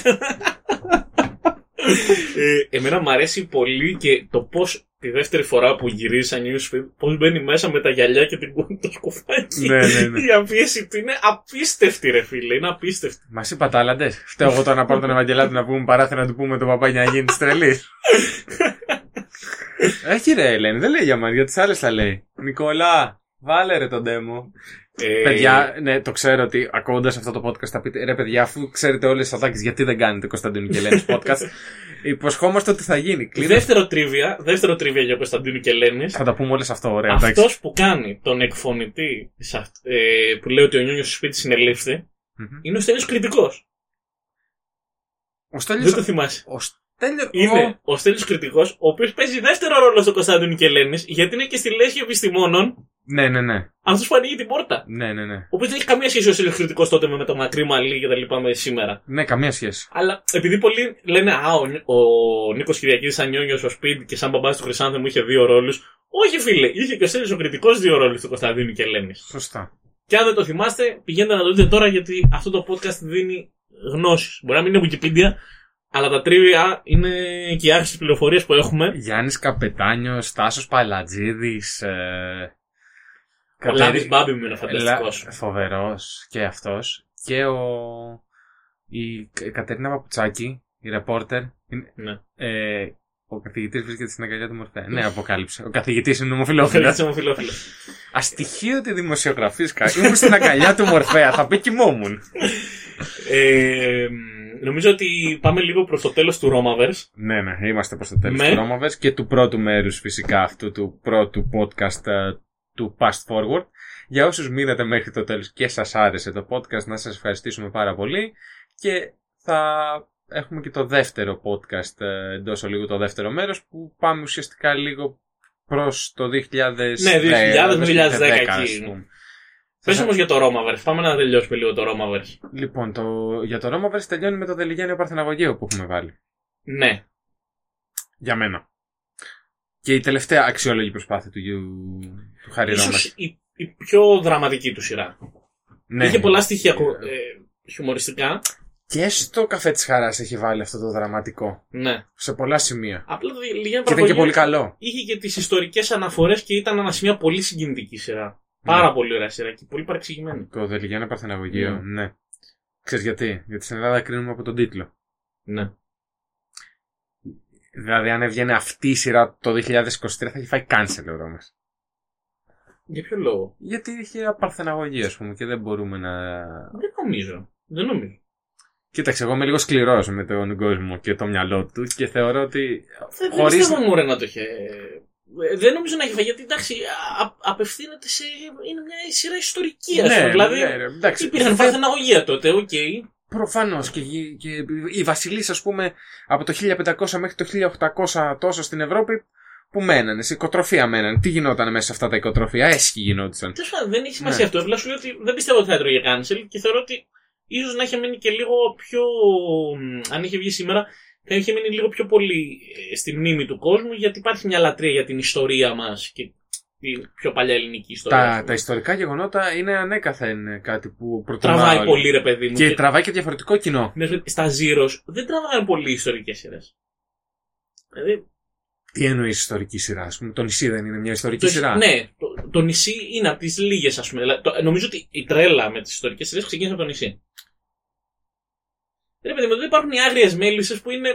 B: ε, εμένα μου αρέσει πολύ και το πώς τη δεύτερη φορά που γυρίζει σαν newsfeed, πώς μπαίνει μέσα με τα γυαλιά και την κούνη το σκουφάκι.
A: Ναι, ναι, ναι.
B: Η απίεση του είναι απίστευτη, ρε φίλε. Είναι απίστευτη.
A: Μας είπα τάλαντε. Φταίω εγώ τώρα να πάρω τον Ευαγγελάτη να πούμε παράθυρα να του πούμε τον παπά για να γίνει τρελή. Έχει ρε Ελένη, δεν λέει για μα, για τις άλλες θα λέει. Νικόλα, βάλε ρε τον demo.
B: Ε,
A: Παιδιά, ναι, το ξέρω ότι ακούγοντας αυτό το podcast θα πείτε ρε παιδιά, αφού ξέρετε όλες τις ατάκες, γιατί δεν κάνετε Κωνσταντίνου και Ελένης podcast; Υποσχόμαστε ότι θα γίνει. Κλείνω.
B: Δεύτερο τρίβια, δεύτερο τρίβια για Κωνσταντίνου και Ελένης.
A: Θα τα πούμε όλες αυτό, ωραία. εντάξει.
B: Αυτός που κάνει τον εκφωνητή της αυτ- ε, που λέει ότι ο Νιόνιος στο σπίτι συνελήφθη
A: Μμμ.
B: είναι ο Στέλιος Κριτικός.
A: Ο Στέλιος...
B: Δεν το θυμάσαι.
A: Ο Στέλιος...
B: Είναι ο Στέλιος Κριτικός, ο οποίος παίζει δεύτερο ρόλο στο Κωνσταντίνου και Ελένης, γιατί είναι και στη Λέσχη Επιστημόνων
A: Ναι, ναι, ναι.
B: αυτός που ανοίγει την πόρτα.
A: Ναι, ναι, ναι.
B: Ο οποίος δεν έχει καμία σχέση ο Στέλιος Κριτικός τότε με το μακρύ μαλλί και τα λοιπά με σήμερα.
A: Ναι, καμία σχέση.
B: Αλλά επειδή πολλοί λένε Α, ο, Νι- ο Νίκος Κυριακίδη σαν νιόνιος στο σπίτι και σαν μπαμπάς του Χρυσάνθεμου είχε δύο ρόλους. Όχι, φίλε, είχε και ο Στέλιος ο Κριτικός δύο ρόλους του Κωνσταντίνου και Ελένη.
A: Σωστά.
B: Και αν δεν το θυμάστε, πηγαίνετε να το δείτε τώρα γιατί αυτό το podcast δίνει γνώσεις. Μπορεί να μην είναι Wikipedia, αλλά τα τρίβια είναι και οι άρχισε πληροφορίες που έχουμε.
A: Γιάννης Καπετάνιος, Τάσος Παλατζίδης, ε...
B: Ο Λάδη Μπάμπη μου είναι φανταστικός.
A: Φοβερός και αυτός. Και ο... η Κα- Κατερίνα Παπουτσάκη, η ρεπόρτερ. είναι-
B: Ναι.
A: Ε... Ο καθηγητής βρίσκεται στην αγκαλιά του Μορφέα. Ναι, αποκάλυψε. Ο καθηγητής είναι ομοφιλόφιλος.
B: Φίλο, φίλο, φίλο.
A: Αστοιχείωτη δημοσιογραφής κα. Ήμουν στην αγκαλιά του Μορφέα. Θα πει κοιμόμουν.
B: Ε, νομίζω ότι πάμε λίγο προς το τέλος του Romaverse.
A: Ναι, ναι, είμαστε προς το τέλος
B: Με.
A: του Romaverse και του πρώτου μέρους φυσικά αυτού του πρώτου podcast ε, του Past Forward. Για όσους μείνατε μέχρι το τέλος και σας άρεσε το podcast, να σας ευχαριστήσουμε πάρα πολύ και θα έχουμε και το δεύτερο podcast ε, εντός ολίγου το δεύτερο μέρος που πάμε ουσιαστικά λίγο προς το 2000
B: Ναι, 2000 με 2010
A: ας
B: εκεί.
A: Πούμε.
B: Πες
A: Θα-
B: όμως για το Romaverse. Πάμε να τελειώσουμε λίγο το Romaverse.
A: Λοιπόν, το, για το Romaverse τελειώνει με το Δελιγένιο Παρθεναγωγείο που έχουμε βάλει.
B: Ναι.
A: Για μένα. Και η τελευταία αξιόλογη προσπάθεια του, Γιου- του Χάρη Ρώμας.
B: Ίσως η, η πιο δραματική του σειρά.
A: Ναι.
B: Είχε πολλά στοιχεία ε, χιουμοριστικά.
A: Και στο καφέ της χαράς έχει βάλει αυτό το δραματικό.
B: Ναι.
A: Σε πολλά σημεία.
B: Απλά το Λιγιάννη
A: Και ήταν και
B: Παραπολίου
A: πολύ καλό.
B: είχε και τις ιστορικές αναφορές και ήταν ένα σημείο πολύ συγκινητική σειρά. Πάρα πολύ ωραία σειρά και πολύ παρεξηγημένη.
A: Το Δελιγένιο Παρθεναγωγείο, ναι. Ξέρεις γιατί; Γιατί στην Ελλάδα κρίνουμε από τον τίτλο.
B: Ναι.
A: Δηλαδή, αν έβγαινε αυτή η σειρά το 2023 θα έχει φάει cancel ο Ρώμας.
B: Για ποιο λόγο;
A: Γιατί είχε απαρθεναγωγή, ας πούμε, και δεν μπορούμε να.
B: Δεν νομίζω. Δεν νομίζω.
A: Κοίταξε, εγώ είμαι λίγο σκληρός με τον κόσμο και το μυαλό του και θεωρώ ότι.
B: Δεν, δεν
A: Χωρίς-
B: πιστεύω μωρέ να το είχε. Ε, Δεν νομίζω να έχει φάει γιατί εντάξει, α- απευθύνεται σε. είναι μια σειρά ιστορικής, α πούμε. δηλαδή
A: ναι, ρε, εντάξει.
B: υπήρχαν
A: Δεν-
B: παρθεναγωγία τότε, οκ.
A: Προφανώς και, γη- και οι βασιλεί, ας πούμε, από το 1500 μέχρι το 1800 τόσο στην Ευρώπη, που μένανε, σε οικοτροφία μένανε. Τι γινόταν μέσα σε αυτά τα οικοτροφία, έσχοι γινόντουσαν.
B: Τέλος πάντων, δεν έχει σημασία
A: Ναι.
B: αυτό. Απλά σου λέω ότι δεν πιστεύω ότι θα έτρωγε cancel και θεωρώ ότι ίσως να είχε μείνει και λίγο πιο. μ, Αν είχε βγει σήμερα, θα είχε μείνει λίγο πιο πολύ ε, στη μνήμη του κόσμου γιατί υπάρχει μια λατρεία για την ιστορία μας και την πιο παλιά ελληνική ιστορία. ας
A: Τα,
B: πούμε.
A: τα ιστορικά γεγονότα είναι ανέκαθεν κάτι που προτιμά
B: Τραβάει
A: όλοι.
B: πολύ, ρε παιδί μου.
A: Και
B: Και-
A: τραβάει και διαφορετικό κοινό.
B: Ναι, Στα Zeros δεν τραβάνε πολύ ιστορικές σειρές. Δηλαδή,
A: Τι εννοείς ιστορική σειρά, ας πούμε. Το νησί δεν είναι μια ιστορική
B: το,
A: σειρά;
B: ναι, το, το νησί είναι από τις λίγες, ας πούμε. Δηλαδή, το- νομίζω ότι η τρέλα με τις ιστορικές σειρές ξεκίνησε από το νησί. Ρε παιδί μου, δεν υπάρχουν οι άγριες μέλισσες που είναι.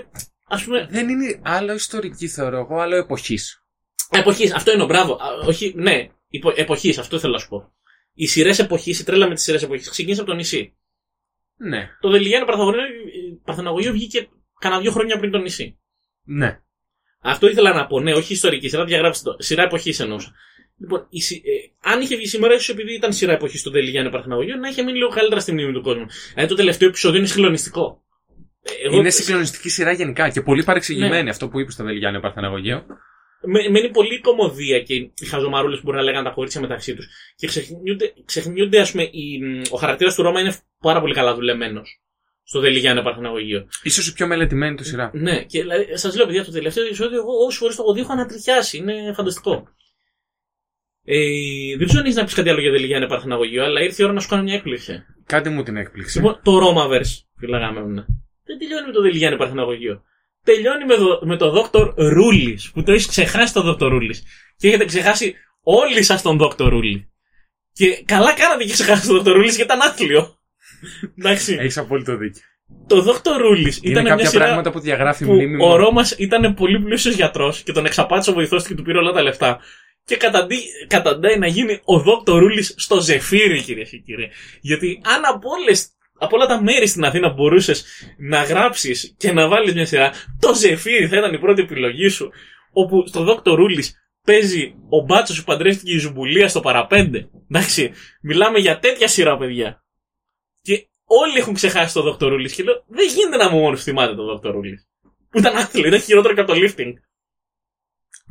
B: Α πούμε.
A: Δεν είναι άλλο ιστορική, θεωρώ εγώ, άλλο εποχής.
B: Εποχής, αυτό είναι, μπράβο. Α, όχι, ναι, εποχής, αυτό θέλω να σου πω. Οι σειρές εποχής, η τρέλα με τις σειρές εποχής ξεκίνησε από το νησί.
A: Ναι,
B: Το Δελιγιάννη Παρθεναγωγείο βγήκε κανένα δύο χρόνια πριν το νησί.
A: ναι.
B: Αυτό ήθελα να πω, ναι, όχι ιστορική σειρά, διαγράψτε το. Σειρά εποχής εννοούσα. Λοιπόν, η, συ- ε, αν είχε βγει σήμερα, ίσως επειδή ήταν σειρά εποχής στο Δελιγιάννη Παρθεναγωγείο, να είχε μείνει λίγο καλύτερα στη μνήμη του κόσμου. Δηλαδή το τελευταίο επεισόδιο είναι συγκλονιστικό. Ε, Εγώ,
A: Είναι συγκλονιστική σειρά γενικά και πολύ παρεξηγημένη
B: Ναι.
A: αυτό που είπε στο Δελγιάννη Παρθεναγωγείο.
B: με- μένει πολύ κομμωδία και οι χαζομαρούλε που μπορεί να λέγανε τα κορίτσια μεταξύ τους. Και ξεχνιούνται, ξεχνιούνται ας πούμε, η, ο χαρακτήρας του Ρώμα είναι πάρα πολύ καλά δουλεμένος. Στο Δελιγιάννη Παρθεναγωγείο.
A: Ίσως η πιο μελετημένη του σειρά.
B: Ναι, και δηλαδή, σας λέω, παιδιά, το τελευταίο επεισόδιο, εγώ όσε φορές το έχω δει, έχω ανατριχιάσει. Είναι φανταστικό. Ε, δεν ξέρω αν έχεις να πεις κάτι άλλο για Δελιγιάννη Παρθεναγωγείο, αλλά ήρθε η ώρα να σου κάνω μια έκπληξη.
A: Κάντε μου την έκπληξη.
B: Λοιπόν, το Romaverse, φυλαγάμε μου. Δεν τελειώνει με το Δελιγιάννη Παρθεναγωγείο. Τελειώνει με το, με το Dr. Ρούλης, που το έχεις ξεχάσει το Dr. Ρούλης. Και έχετε ξεχάσει όλοι σας τον Dr. Ρούλη. Και καλά κάνατε και ξεχάσατε τον Dr. Ρούλης γιατί ήταν άθλιο. Εντάξει.
A: Έχεις απόλυτο δίκιο.
B: το Dr. Ρούλης
A: Είναι
B: ήταν μια
A: κάποια
B: σειρά
A: πράγματα που διαγράφει η
B: που
A: μνήμη
B: ο
A: μου.
B: Ρώμας ήταν πολύ πλούσιος γιατρός και τον εξαπάτησε ο βοηθός του και του πήρε όλα τα λεφτά. Και καταντί, καταντάει να γίνει ο Δόκτωρ Ρούλη στο ζεφύρι, κυρίες και κύριοι. Γιατί αν από, όλες, από όλα τα μέρη στην Αθήνα μπορούσες να γράψεις και να βάλεις μια σειρά, το ζεφύρι θα ήταν η πρώτη επιλογή σου. Όπου στο Δόκτωρ Ρούλη παίζει ο μπάτσος που παντρεύτηκε η Ζουμπουλία στο παραπέντε. Εντάξει, μιλάμε για τέτοια σειρά, παιδιά. Και όλοι έχουν ξεχάσει το Δόκτωρ Ρούλη. Και λέω, δεν γίνεται να μου μόνο θυμάται το Δόκτωρ Ρούλη. Που ήταν άθλιο, ήταν χειρότερο και από το lifting.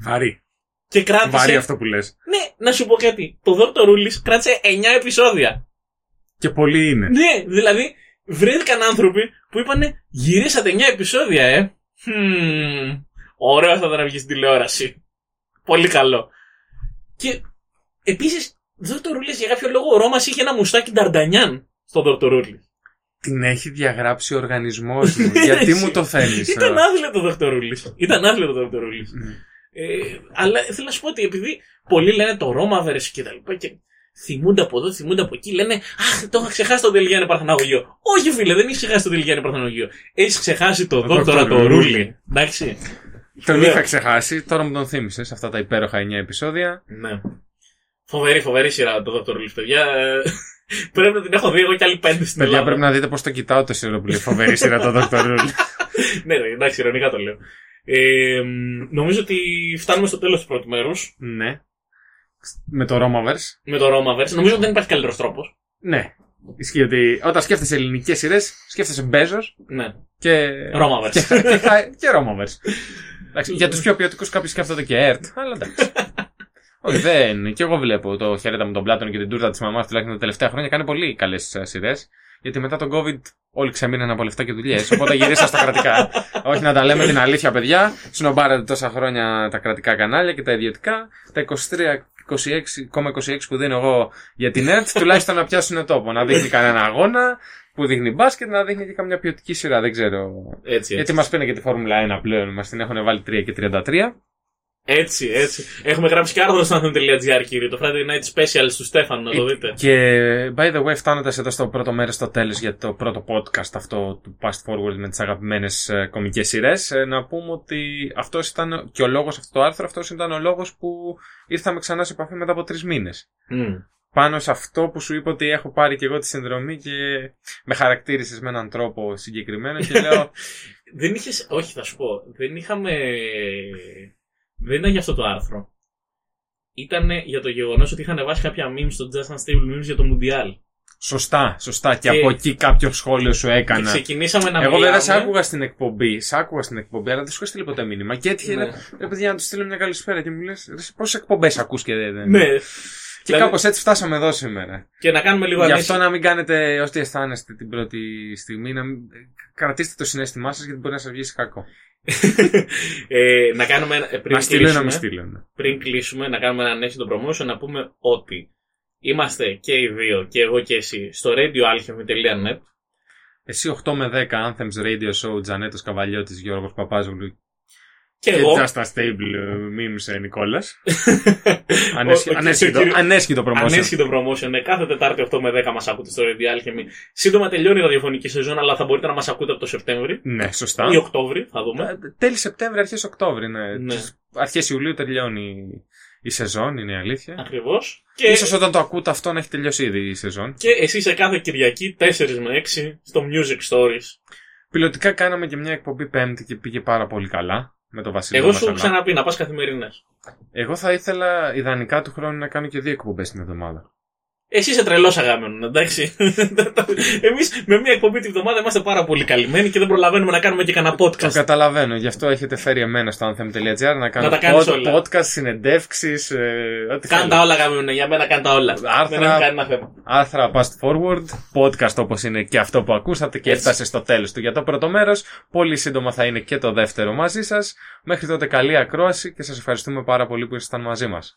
A: Βαρύ.
B: Και κράτησε.
A: Βαρύ αυτό που λες.
B: Ναι, να σου πω κάτι. Το Δόκτωρ Ρούλη κράτησε 9 επεισόδια.
A: Και πολλοί είναι.
B: Ναι, δηλαδή βρέθηκαν άνθρωποι που είπανε γυρίσατε 9 επεισόδια, ε. Χμ, ωραίο θα ήταν να βγει στην τηλεόραση. Πολύ καλό. Και επίσης, Δόκτωρ Ρούλη για κάποιο λόγο ο Ρώμας είχε ένα μουστάκι Νταρντανιάν στο Δόκτωρ Ρούλη.
A: Την έχει διαγράψει ο οργανισμός μου. Γιατί μου το θέλεις.
B: Ήταν άθλιο το Δόκτωρ Ρούλη. Ήταν άθλιο το Δόκτωρ Ρούλη.
A: Ναι.
B: Ε, αλλά θέλω να σου πω ότι επειδή πολλοί λένε το Ρώμαβερς και τα λοιπά και θυμούνται από εδώ, θυμούνται από εκεί, λένε Αχ, το είχα ξεχάσει το Δελγιάννη Παρθεναγωγείο. Όχι, φίλε, δεν έχει ξεχάσει το Δελγιάννη Παρθεναγωγείο. Έχεις ξεχάσει το δόκτωρα το
A: Δόκτωρα
B: Ρούλι. Εντάξει.
A: Τον
B: Σπουδαίο.
A: είχα ξεχάσει, τώρα μου τον θύμισες αυτά τα υπέροχα 9 επεισόδια.
B: Ναι. Φοβερή, φοβερή σειρά το Δόκτωρ Ρούλι, παιδιά. Ε, Πρέπει να την έχω δει εγώ κι άλλοι πέντε στην
A: Παιδιά,
B: Ελλάδα.
A: πρέπει να δείτε πώς το κοιτάω το σειρά που λέει φοβερή σειρά το Dr. Rule.
B: ναι, ναι, εντάξει, ειρωνικά το λέω. Ε, νομίζω ότι φτάνουμε στο τέλος του πρώτου μέρους
A: ναι. Με το Romaverse.
B: με το Ρώμαβερς. Νομίζω ότι δεν υπάρχει καλύτερος τρόπος.
A: Ναι. Ισχύει ότι όταν σκέφτεσαι ελληνικές σειρές, σκέφτεσαι Μπέζο
B: Ναι.
A: και.
B: Romaverse.
A: και, και, και Romaverse. Εντάξει, για τους πιο ποιοτικούς κάποιοι σκέφτονται και ΕΡΤ, αλλά εντάξει. Όχι, δεν. Και εγώ βλέπω το χαιρέτα με τον Πλάτων και την τούρτα της μαμάς τουλάχιστον τα τελευταία χρόνια. Κάνει πολύ καλές σειρές. Γιατί μετά τον COVID όλοι ξεμείναν από λεφτά και δουλειές. Οπότε γυρίσα στα κρατικά. Όχι να τα λέμε την αλήθεια, παιδιά. Συνομπάρετε τόσα χρόνια τα κρατικά κανάλια και τα ιδιωτικά. Τα 23,26 που δίνω εγώ για την ΕΡΤ, τουλάχιστον να πιάσουν τόπο. Να δείχνει κανένα αγώνα που δείχνει μπάσκετ, να δείχνει και καμιά ποιοτική σειρά. Δεν ξέρω.
B: Έτσι, έτσι.
A: Γιατί μας πήρε και τη Φόρμουλα 1 πλέον. Μας την έχουν βάλει 3 και 33.
B: Έτσι, έτσι. Έχουμε γράψει και άρθρο στο anthem.gr, κύριε. Το Friday Night Special του Στέφανου, να το δείτε.
A: Και by the way, φτάνοντας εδώ στο πρώτο μέρος, στο τέλος για το πρώτο podcast αυτό του Past Forward με τις αγαπημένες κομικές σειρές, να πούμε ότι αυτός ήταν και ο λόγος, αυτό το άρθρο, αυτός ήταν ο λόγος που ήρθαμε ξανά σε επαφή μετά από τρεις μήνες.
B: Mm.
A: Πάνω σε αυτό που σου είπα ότι έχω πάρει και εγώ τη συνδρομή και με χαρακτήρισες με έναν τρόπο συγκεκριμένο και λέω.
B: δεν είχες. Όχι, θα σου πω. Δεν είχαμε. Δεν ήταν για αυτό το άρθρο. Ήταν για το γεγονός ότι είχαν βάσει κάποια memes στο Just Unstable Memes για το Mundial.
A: Σωστά, σωστά. Και, και από εκεί κάποιο σχόλιο σου έκανα. Και
B: ξεκινήσαμε να
A: Εγώ βέβαια σε άκουγα στην εκπομπή, σ' άκουγα στην εκπομπή, αλλά δεν σου έχω στείλει ποτέ μήνυμα. Και έτυχε ναι. ρε παιδιά να του στείλω μια καλησπέρα και μου λες: Πόσες εκπομπές ακούς και δεν.
B: Ναι.
A: Και δηλαδή... κάπως έτσι φτάσαμε εδώ σήμερα.
B: Και να κάνουμε λίγο
A: Γι' αυτό να μην κάνετε ό,τι αισθάνεστε την πρώτη στιγμή, να μην... κρατήστε το συνέστημά σας γιατί μπορεί να σας βγει κακό.
B: ε, να κάνουμε πριν
A: να στείλω να μην στείλω. Ναι.
B: Πριν κλείσουμε, να κάνουμε ένα νέο promotion, να πούμε ότι είμαστε και οι δύο, και εγώ και εσύ, στο radioalchemy.net.
A: Εσύ 8 με 10 Anthems Radio Show, Τζανέτος Καβαλιώτης, Γιώργος Παπάζογλου
B: και, εγώ.
A: Just a stable uh, memes, Νικόλας. Ανέσχυτο promotion.
B: Ανέσχυτο promotion. Ναι, κάθε Τετάρτη 8 με 10 μας ακούτε στο Radio Alchemy. Σύντομα τελειώνει η ραδιοφωνική σεζόν, αλλά θα μπορείτε να μας ακούτε από το Σεπτέμβρη.
A: Ναι, σωστά.
B: Ή Οκτώβρη, θα δούμε.
A: Ε, τέλη Σεπτέμβρη, αρχές Οκτώβρη. Ναι. ναι. Αρχές Ιουλίου τελειώνει η σεζόν, είναι η αλήθεια.
B: Ακριβώς.
A: Και... σω όταν το ακούτε αυτό να έχει τελειώσει ήδη η σεζόν.
B: Και εσύ σε κάθε Κυριακή 4 με 6 στο Music Stories.
A: Πιλωτικά κάναμε και μια εκπομπή Πέμπτη και πήγε πάρα πολύ καλά με το Βασίλειο.
B: Εγώ σου ξαναπεί να πας καθημερινές.
A: Εγώ θα ήθελα ιδανικά του χρόνου να κάνω και δύο εκπομπές την εβδομάδα.
B: Εσύ είσαι τρελός αγάμενο, εντάξει. Εμείς με μία εκπομπή την εβδομάδα είμαστε πάρα πολύ καλυμμένοι και δεν προλαβαίνουμε να κάνουμε και κανένα podcast. Το
A: καταλαβαίνω. Γι' αυτό έχετε φέρει εμένα στο anthem.gr να κάνω
B: να
A: pod, podcast, συνεντεύξεις. Ε,
B: κάνε τα όλα αγάμενο. Για μένα κάνε τα όλα.
A: Άρθρα, θέμα. άρθρα past forward. Podcast όπως είναι και αυτό που ακούσατε και Έτσι. έφτασε στο τέλος του για το πρώτο μέρος. Πολύ σύντομα θα είναι και το δεύτερο μαζί σας. Μέχρι τότε καλή ακρόαση και σας ευχαριστούμε πάρα πολύ που ήσασταν μαζί μας.